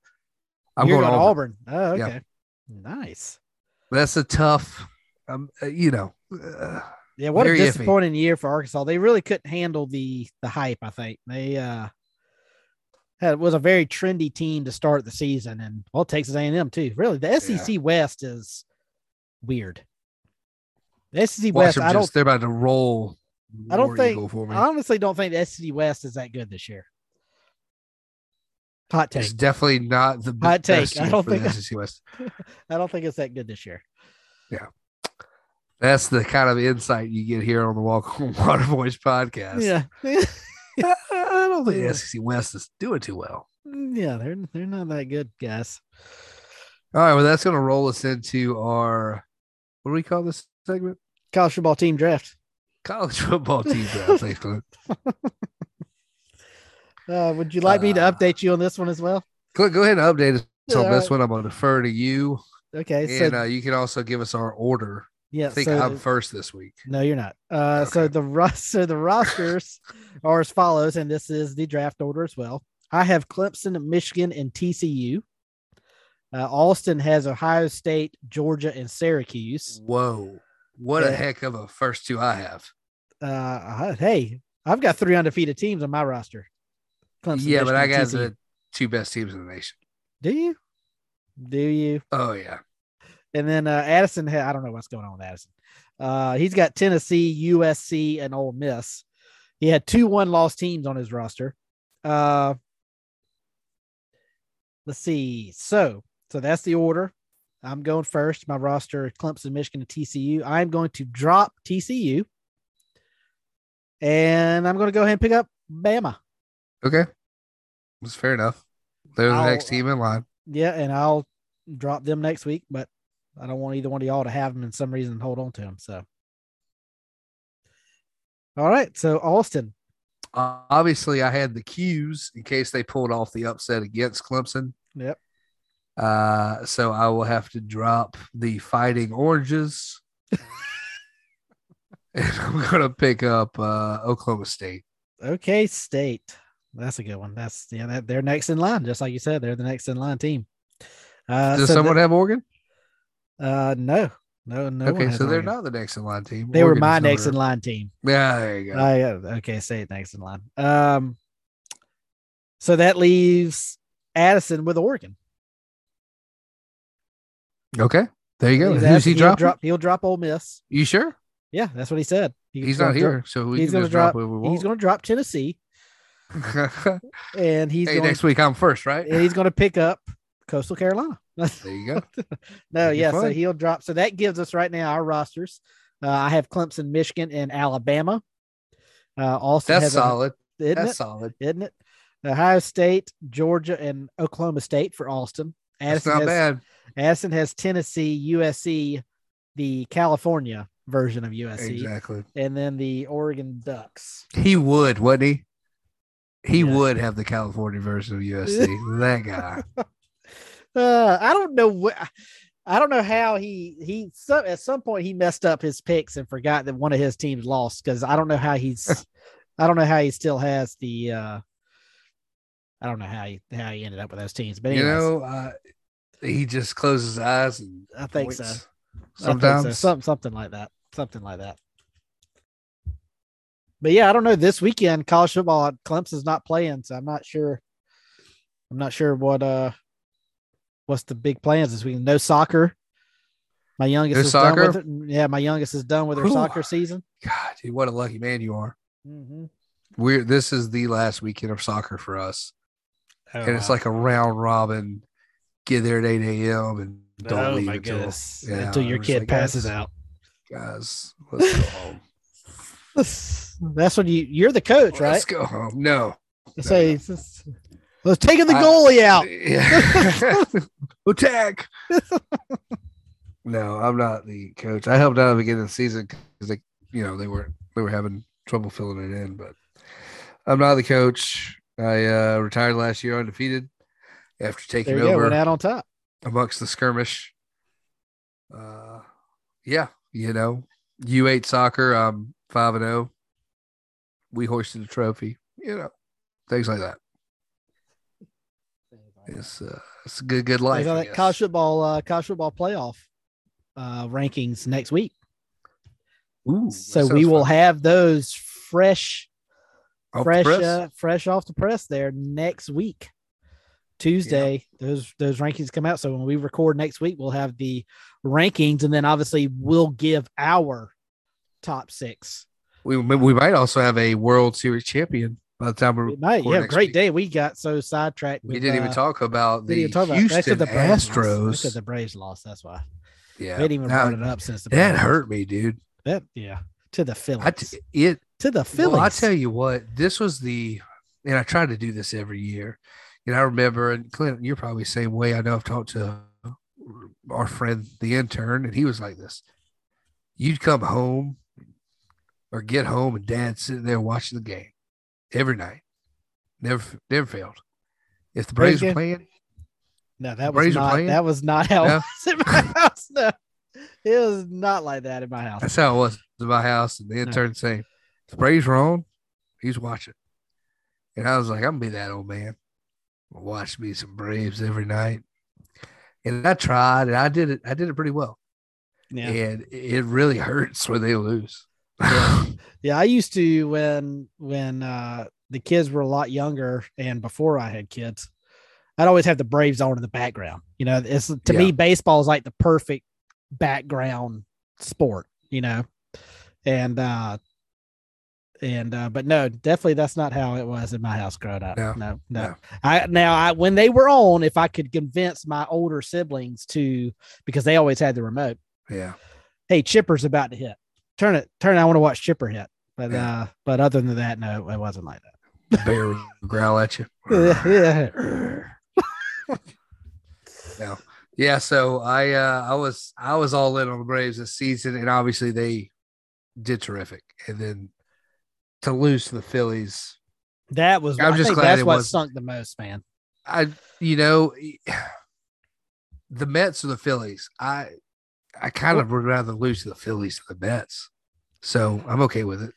Speaker 2: I'm
Speaker 3: You're
Speaker 2: going
Speaker 3: going
Speaker 2: Auburn.
Speaker 3: Auburn. Oh,
Speaker 2: Yeah.
Speaker 3: okay. Nice.
Speaker 2: That's a tough. Um, uh, you know, uh,
Speaker 3: Yeah, what a
Speaker 2: iffy.
Speaker 3: disappointing year for Arkansas. They really couldn't handle the the hype. I think they uh had was a very trendy team to start the season, and well, Texas A and M too. Really, the SEC West is weird. The SEC
Speaker 2: watch
Speaker 3: West,
Speaker 2: them
Speaker 3: I don't,
Speaker 2: just, they're about to roll.
Speaker 3: I don't think. I honestly don't think the SEC West is that good this year. Hot take.
Speaker 2: It's definitely not the
Speaker 3: Hot take. I don't
Speaker 2: the
Speaker 3: think-
Speaker 2: SEC West.
Speaker 3: I don't think it's that good this year.
Speaker 2: Yeah, that's the kind of insight you get here on the Walk on Water Boys podcast.
Speaker 3: Yeah,
Speaker 2: I don't think the SEC West is doing too well.
Speaker 3: yeah, they're they're not that good, guys.
Speaker 2: All right, well, that's going to roll us into our what do we call this segment?
Speaker 3: College football team draft.
Speaker 2: College football team draft. Clint.
Speaker 3: Uh, would you like me to
Speaker 2: Uh,
Speaker 3: update you on this one as well?
Speaker 2: Clint, go ahead and update us on this one. I'm going to defer to you,
Speaker 3: Okay, so
Speaker 2: and uh, you can also give us our order.
Speaker 3: yeah,
Speaker 2: I think
Speaker 3: so
Speaker 2: I'm first this week.
Speaker 3: no, you're not. Uh, so the ros- so the rosters are as follows, and this is the draft order as well. I have Clemson, Michigan, and TCU. Uh, Austin has Ohio State, Georgia, and Syracuse.
Speaker 2: Whoa, what a heck of a first two I have.
Speaker 3: Uh, hey, I've got three undefeated teams on my roster. Clemson,
Speaker 2: yeah, but I got
Speaker 3: TCU.
Speaker 2: the two best teams in the nation.
Speaker 3: Do you? Do you?
Speaker 2: Oh yeah,
Speaker 3: And then uh, Addison, I don't know what's going on with Addison. Uh, he's got Tennessee, USC, and Ole Miss. He had two one loss teams on his roster. Uh, let's see. So, so that's the order. I'm going first. My roster: Clemson, Michigan, and TCU. I'm going to drop TCU, and I'm going to go ahead and pick up Bama.
Speaker 2: okay, that's fair enough. They're the
Speaker 3: I'll-
Speaker 2: next team in line.
Speaker 3: Yeah, and I'll drop them next week, but I don't want either one of y'all to have them in some reason and hold on to them. So, all right. So Austin,
Speaker 2: Uh, obviously, I had the 'Cuse in case they pulled off the upset against Clemson.
Speaker 3: Yep.
Speaker 2: Uh, so I will have to drop the Fighting Oranges, and I'm gonna pick up uh, Oklahoma State.
Speaker 3: Okie State. That's a good one. That's yeah, that, they're next in line, just like you said. They're the next in line team. Uh,
Speaker 2: Does
Speaker 3: so
Speaker 2: someone have Oregon?
Speaker 3: uh, no, no, no.
Speaker 2: okay, so they're not the next in line team.
Speaker 3: They were my next in line team.
Speaker 2: Yeah, there you go.
Speaker 3: Uh, Okie State next in line. Um, so that leaves Addison with Oregon.
Speaker 2: Okay, there you go. Who's he
Speaker 3: He'll
Speaker 2: dropping?
Speaker 3: drop. He'll drop Ole Miss.
Speaker 2: You sure?
Speaker 3: Yeah, that's what he said. He-
Speaker 2: He's not here, so we
Speaker 3: he's
Speaker 2: can
Speaker 3: gonna
Speaker 2: just drop
Speaker 3: drop.
Speaker 2: whoever we
Speaker 3: He's
Speaker 2: want.
Speaker 3: going to drop Tennessee, and he's
Speaker 2: hey,
Speaker 3: going.
Speaker 2: next week I'm first, right?
Speaker 3: and he's going to pick up Coastal Carolina.
Speaker 2: There you go.
Speaker 3: no,
Speaker 2: That'd be
Speaker 3: yeah. So
Speaker 2: fun.
Speaker 3: he'll drop. So that gives us right now our rosters. Uh, I have Clemson, Michigan, and Alabama. Uh, Austin
Speaker 2: That's
Speaker 3: has a-
Speaker 2: solid.
Speaker 3: isn't
Speaker 2: That's
Speaker 3: it?
Speaker 2: solid.
Speaker 3: Isn't it? Ohio State, Georgia, and Oklahoma State for Austin.
Speaker 2: That's
Speaker 3: Addison
Speaker 2: not
Speaker 3: has,
Speaker 2: bad.
Speaker 3: Addison has Tennessee, USC, the California version of USC,
Speaker 2: Exactly.
Speaker 3: and then the Oregon Ducks.
Speaker 2: He would, wouldn't he? He
Speaker 3: Yeah.
Speaker 2: would have the California version of USC. that guy.
Speaker 3: Uh, I don't know what. I don't know how he he some, at some point he messed up his picks and forgot that one of his teams lost because I don't know how he's I don't know how he still has the uh I don't know how he how he ended up with those teams but
Speaker 2: You know, uh, he just closes his eyes and
Speaker 3: I think so. I think so.
Speaker 2: Sometimes.
Speaker 3: Some, something like that something like that but yeah I don't know this weekend college football at Clemson's not playing so I'm not sure I'm not sure what uh what's the big plans this week no soccer my youngest
Speaker 2: No
Speaker 3: is done with
Speaker 2: soccer?
Speaker 3: it. yeah my youngest is done with her
Speaker 2: Whew.
Speaker 3: soccer season
Speaker 2: God, dude, what a lucky man you are.
Speaker 3: mm-hmm.
Speaker 2: We're this is the last weekend of soccer for us. and it's like a round robin, get there at 8 a.m. and Don't
Speaker 3: oh
Speaker 2: leave
Speaker 3: my
Speaker 2: until- yeah,
Speaker 3: until your kid
Speaker 2: like,
Speaker 3: passes
Speaker 2: guys,
Speaker 3: out.
Speaker 2: Guys, let's go home.
Speaker 3: That's when you you're the coach, right?
Speaker 2: Let's go home. No.
Speaker 3: Say, let's taking the
Speaker 2: I-
Speaker 3: goalie out.
Speaker 2: Yeah. Attack. no, I'm not the coach. I helped out at the beginning of the season because they, you know, they were they were having trouble filling it in, but I'm not the coach. I uh, retired last year undefeated after taking
Speaker 3: There you
Speaker 2: over
Speaker 3: Went out on top.
Speaker 2: amongst the skirmish. Uh, yeah, you know, U8 soccer. I'm five and zero. We hoisted a trophy. You know, things like that. It's uh, it's a good good life.
Speaker 3: Like that college football, uh, college football playoff uh, rankings next week.
Speaker 2: Ooh,
Speaker 3: So we will
Speaker 2: fun.
Speaker 3: have those fresh,
Speaker 2: Off
Speaker 3: fresh, uh, fresh off the press there next week. Tuesday, those those rankings come out. So when we record next week, we'll have the rankings, and then obviously we'll give our top six.
Speaker 2: we we might also have a World Series champion by the time we're.
Speaker 3: We might, yeah, great
Speaker 2: week.
Speaker 3: day. We got so sidetracked.
Speaker 2: We
Speaker 3: with,
Speaker 2: didn't even
Speaker 3: uh,
Speaker 2: talk about the
Speaker 3: talk about
Speaker 2: Houston
Speaker 3: the Braves lost. That's
Speaker 2: Astros.
Speaker 3: because the Braves lost. That's why.
Speaker 2: yeah,
Speaker 3: We hadn't even
Speaker 2: Now,
Speaker 3: brought it up since the
Speaker 2: that
Speaker 3: Braves
Speaker 2: hurt me, dude.
Speaker 3: That yeah, to the Phillies.
Speaker 2: T- it
Speaker 3: to the Phillies.
Speaker 2: Well, I tell you what, this was the, and I try to do this every year. And I remember, and Clint, you're probably the same way. I know I've talked to our friend, the intern, and he was like this. You'd come home or get home, and dad's sitting there watching the game every night. Never, never failed. If the
Speaker 3: Braves
Speaker 2: were playing,
Speaker 3: no, that was
Speaker 2: Braves
Speaker 3: not. That was not how
Speaker 2: No?
Speaker 3: it was in my house. No, it was not like that in my house.
Speaker 2: that's how it was in my house. And the intern saying, the Braves were on, he's watching. And I was like, I'm gonna be that old man. Watch me some Braves every night. And I tried and I did it, I did it pretty well.
Speaker 3: Yeah,
Speaker 2: And it really hurts when they lose.
Speaker 3: yeah. I used to when when uh the kids were a lot younger and before I had kids. I'd always have the Braves on in the background. You know, it's to me baseball is like the perfect background sport. You know, and uh and uh but no definitely that's not how it was in my house growing up
Speaker 2: No,
Speaker 3: no no,
Speaker 2: no.
Speaker 3: i now i when they were on if i could convince my older siblings to because they always had the remote
Speaker 2: yeah.
Speaker 3: hey chipper's about to hit turn it turn it, i want to watch chipper hit but
Speaker 2: Yeah.
Speaker 3: uh but other than that no it wasn't like
Speaker 2: that. Bear growl at you.
Speaker 3: yeah
Speaker 2: No. Yeah, so I uh I was I was all in on the Braves this season and obviously they did terrific. And then to lose to the Phillies,
Speaker 3: that was
Speaker 2: I'm
Speaker 3: i
Speaker 2: just glad
Speaker 3: that's what
Speaker 2: wasn't-
Speaker 3: stunk the most man
Speaker 2: I you know the Mets or the Phillies. I I kind of would rather lose to the Phillies than the Mets. So I'm okay with it.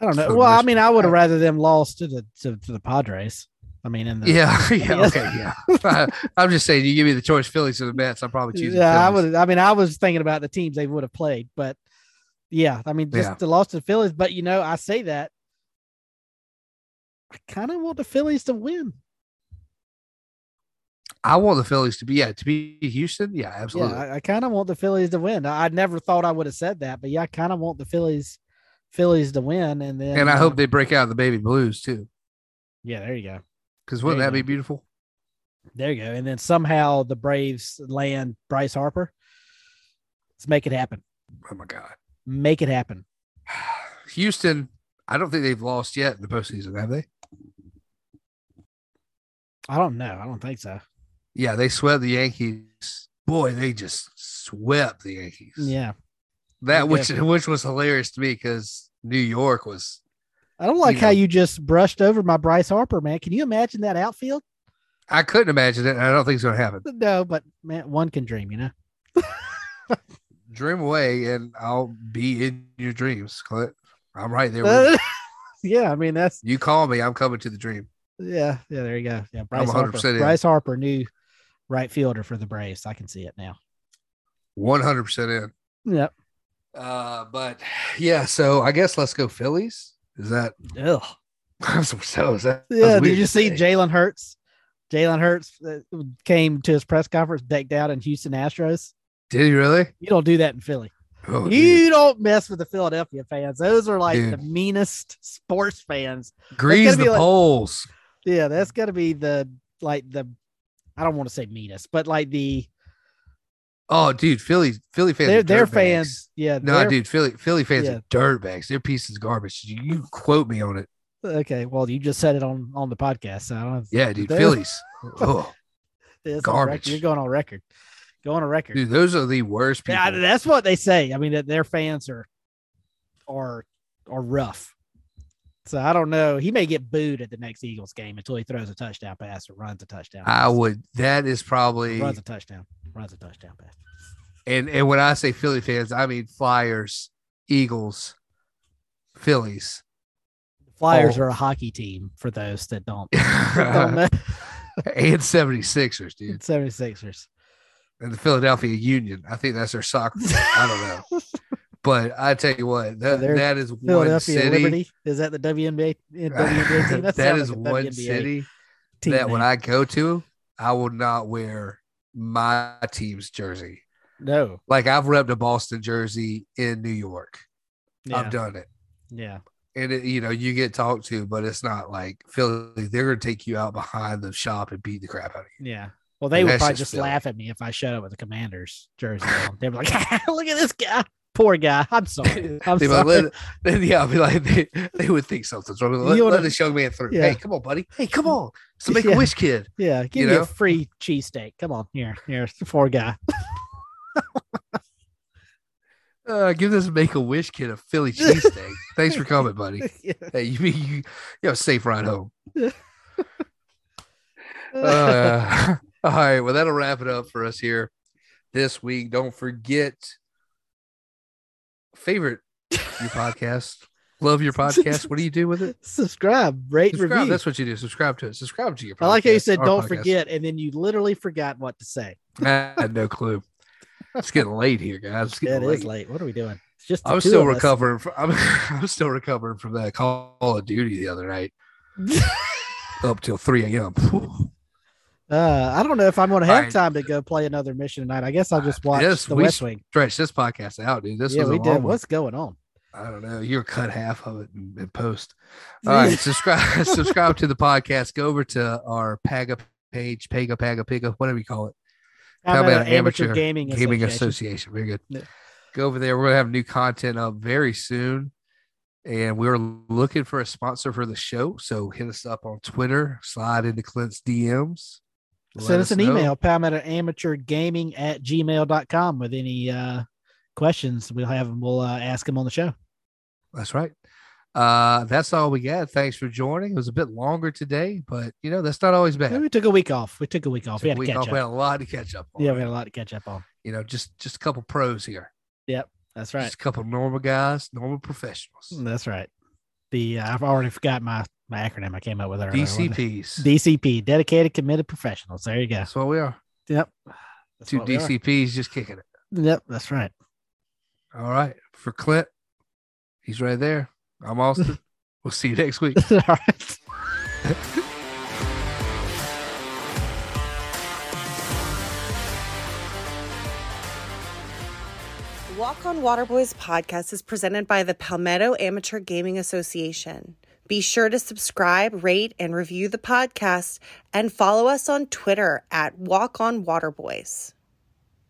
Speaker 3: i don't know well i mean i would have rather them lost to the to, to the padres i mean in the
Speaker 2: Yeah, yeah, okay, yeah. I, I'm just saying, you give me the choice, Phillies or the Mets. I'm probably choosing.
Speaker 3: Yeah, I would. I mean, I was thinking about the teams they would have played, but yeah, I mean, just
Speaker 2: Yeah.
Speaker 3: the loss to the Phillies. But you know, I say that I kind of want the Phillies to win.
Speaker 2: I want the Phillies to be yeah to be Houston. Yeah, absolutely.
Speaker 3: Yeah, I, I kind of want the Phillies to win. I, I never thought I would have said that, but yeah, I kind of want the Phillies, Phillies to win, and then
Speaker 2: and I
Speaker 3: uh,
Speaker 2: hope they break out the baby blues too,
Speaker 3: yeah, there you go,
Speaker 2: because wouldn't that
Speaker 3: you
Speaker 2: be beautiful?
Speaker 3: there you go, and then somehow the Braves land Bryce Harper. Let's make it happen.
Speaker 2: Oh my God,
Speaker 3: Make it happen.
Speaker 2: Houston. I don't think they've lost yet in the postseason, have they?
Speaker 3: I don't know. I don't think so.
Speaker 2: Yeah, they swept the Yankees. Boy, they just swept the Yankees.
Speaker 3: Yeah,
Speaker 2: that which which was hilarious to me because New York was.
Speaker 3: I don't like
Speaker 2: You
Speaker 3: how
Speaker 2: know.
Speaker 3: you just brushed over my Bryce Harper, man. Can you imagine that outfield?
Speaker 2: I couldn't imagine it. I don't think it's going to happen.
Speaker 3: No, but man, one can dream, you know.
Speaker 2: Dream away, and I'll be in your dreams, Clint. I'm right there. With you.
Speaker 3: yeah, I mean that's
Speaker 2: you call me, I'm coming to the dream.
Speaker 3: yeah, yeah. There you go. Yeah,
Speaker 2: I'm
Speaker 3: Bryce
Speaker 2: 100%
Speaker 3: Harper.
Speaker 2: in.
Speaker 3: Bryce Harper, new right fielder for the Braves. I can see it now.
Speaker 2: 100 percent in.
Speaker 3: Yep.
Speaker 2: Uh, but yeah, so I guess let's go Phillies. Is that
Speaker 3: Ugh.
Speaker 2: so? Is that
Speaker 3: Yeah. Did you see. Jalen Hurts? Jalen Hurts uh, came to his press conference decked out in Houston Astros.
Speaker 2: Did he really?
Speaker 3: You don't do that in Philly.
Speaker 2: Oh, dude.
Speaker 3: you don't mess with the Philadelphia fans. Those are like the meanest sports fans.
Speaker 2: grease the
Speaker 3: like-
Speaker 2: poles.
Speaker 3: Yeah, that's got to be the like the I don't want to say meanest, but like the
Speaker 2: Oh, dude, Philly Philly fans.
Speaker 3: Their
Speaker 2: dirtbags.
Speaker 3: fans, yeah.
Speaker 2: No, dude, Philly Philly fans
Speaker 3: Yeah.
Speaker 2: are dirtbags. They're pieces of garbage. You, you quote me on it.
Speaker 3: Okay, well, you just said it on on the podcast. So I don't know.
Speaker 2: Yeah, dude,
Speaker 3: They're-
Speaker 2: Phillies. Oh, garbage.
Speaker 3: You're going on record. Go on a record.
Speaker 2: dude, those are the worst people.
Speaker 3: Yeah, that's what they say. I mean, that their fans are are are rough. So I don't know. He may get booed at the next Eagles game until he throws a touchdown pass or runs a touchdown.
Speaker 2: I would. That is probably.
Speaker 3: runs a touchdown. Runs a touchdown pass.
Speaker 2: And and when I say Philly fans, I mean Flyers, Eagles, Phillies.
Speaker 3: Flyers
Speaker 2: Oh.
Speaker 3: are a hockey team for those that don't, don't
Speaker 2: and
Speaker 3: know.
Speaker 2: 76ers, dude.
Speaker 3: 76ers.
Speaker 2: And the Philadelphia Union. I think that's their soccer. I don't know. But I tell you what, that,
Speaker 3: they're
Speaker 2: that is one city.
Speaker 3: Liberty. Is that the WNBA, WNBA team?
Speaker 2: that is
Speaker 3: like
Speaker 2: one
Speaker 3: WNBA
Speaker 2: city
Speaker 3: team
Speaker 2: that when. I go to, I will not wear my team's jersey.
Speaker 3: no.
Speaker 2: Like I've repped a Boston jersey in New York.
Speaker 3: Yeah.
Speaker 2: I've done it.
Speaker 3: yeah.
Speaker 2: And it, you know, you get talked to, but it's not like Philly. They're gonna take you out behind the shop and beat the crap out of you.
Speaker 3: Yeah. Well, they would probably
Speaker 2: just Philly.
Speaker 3: laugh at me if I showed up with a commander's jersey on. They'd be like, look at this guy. Poor guy. I'm sorry. I'm sorry.
Speaker 2: let- yeah, I'll be like they, they would think something's wrong. Let, let this young man through.
Speaker 3: Yeah.
Speaker 2: Hey, come on, buddy. Hey, come on. It's a make a wish kid.
Speaker 3: yeah. Give
Speaker 2: you
Speaker 3: me
Speaker 2: know?
Speaker 3: a free cheesesteak. Come on. Here. Here. Poor guy.
Speaker 2: Uh, give this make a wish kid a Philly cheesesteak. Thanks for coming, buddy.
Speaker 3: Yeah.
Speaker 2: Hey, you you you have a safe ride home. Uh, all right, well that'll wrap it up for us here this week. Don't forget favorite your podcast. Love your podcast. What do you do with it?
Speaker 3: Subscribe, rate,
Speaker 2: Subscribe.
Speaker 3: review.
Speaker 2: That's what you do. Subscribe to it. Subscribe to your. Podcast,
Speaker 3: I like how you said, don't
Speaker 2: podcast.
Speaker 3: forget. And then you literally forgot what to say.
Speaker 2: I had no clue. It's getting late here, guys. It's getting
Speaker 3: it is
Speaker 2: late.
Speaker 3: late. What are we doing? It's just
Speaker 2: I'm still recovering. From, I'm, I'm still recovering from that Call of Duty the other night, up till 3 a.m.
Speaker 3: Uh, I don't know if I'm going to have
Speaker 2: right.
Speaker 3: time to go play another mission tonight. I guess I'll just watch
Speaker 2: Yes,
Speaker 3: The
Speaker 2: we
Speaker 3: West Wing.
Speaker 2: Stretch this podcast out, dude. This
Speaker 3: yeah, we did.
Speaker 2: one.
Speaker 3: What's going on?
Speaker 2: I don't know. You're cut half of it in, in post. All right, subscribe subscribe to the podcast. Go over to our Paga page, Paga Paga Piga, whatever you call it. How about an amateur
Speaker 3: gaming,
Speaker 2: Gaming
Speaker 3: Association?
Speaker 2: Association. Very good.
Speaker 3: Yeah.
Speaker 2: Go over there. We're gonna have new content up very soon. And we're looking for a sponsor for the show. So hit us up on Twitter, slide into Clint's DMs. Let
Speaker 3: Send us an
Speaker 2: know.
Speaker 3: email, palmetto amateurgaming at gmail.com with any uh, questions. We'll have them. We'll uh, ask them on the show.
Speaker 2: That's right. Uh, that's all we got. Thanks for joining. It was a bit longer today, but you know that's not always bad.
Speaker 3: Yeah, we took a week off. We took a week off. We had to
Speaker 2: week off. We had a lot to catch up on.
Speaker 3: yeah, we had a lot to catch up on.
Speaker 2: you know, just just a couple pros here.
Speaker 3: Yep, that's right.
Speaker 2: Just a couple normal guys, normal professionals.
Speaker 3: That's right. The uh, I've already forgot my my acronym I came up with earlier. It?
Speaker 2: DCPs.
Speaker 3: DCP, dedicated, committed professionals. There you go.
Speaker 2: That's what we are.
Speaker 3: Yep. That's
Speaker 2: Two
Speaker 3: what we are.
Speaker 2: DCPs just kicking it.
Speaker 3: Yep, that's right.
Speaker 2: All right. For Clint, he's right there. I'm Austin. we'll see you next week.
Speaker 3: All right.
Speaker 1: Walk on Waterboys podcast is presented by the Palmetto Amateur Gaming Association. Be sure to subscribe, rate, and review the podcast and follow us on Twitter at Walk on Waterboys.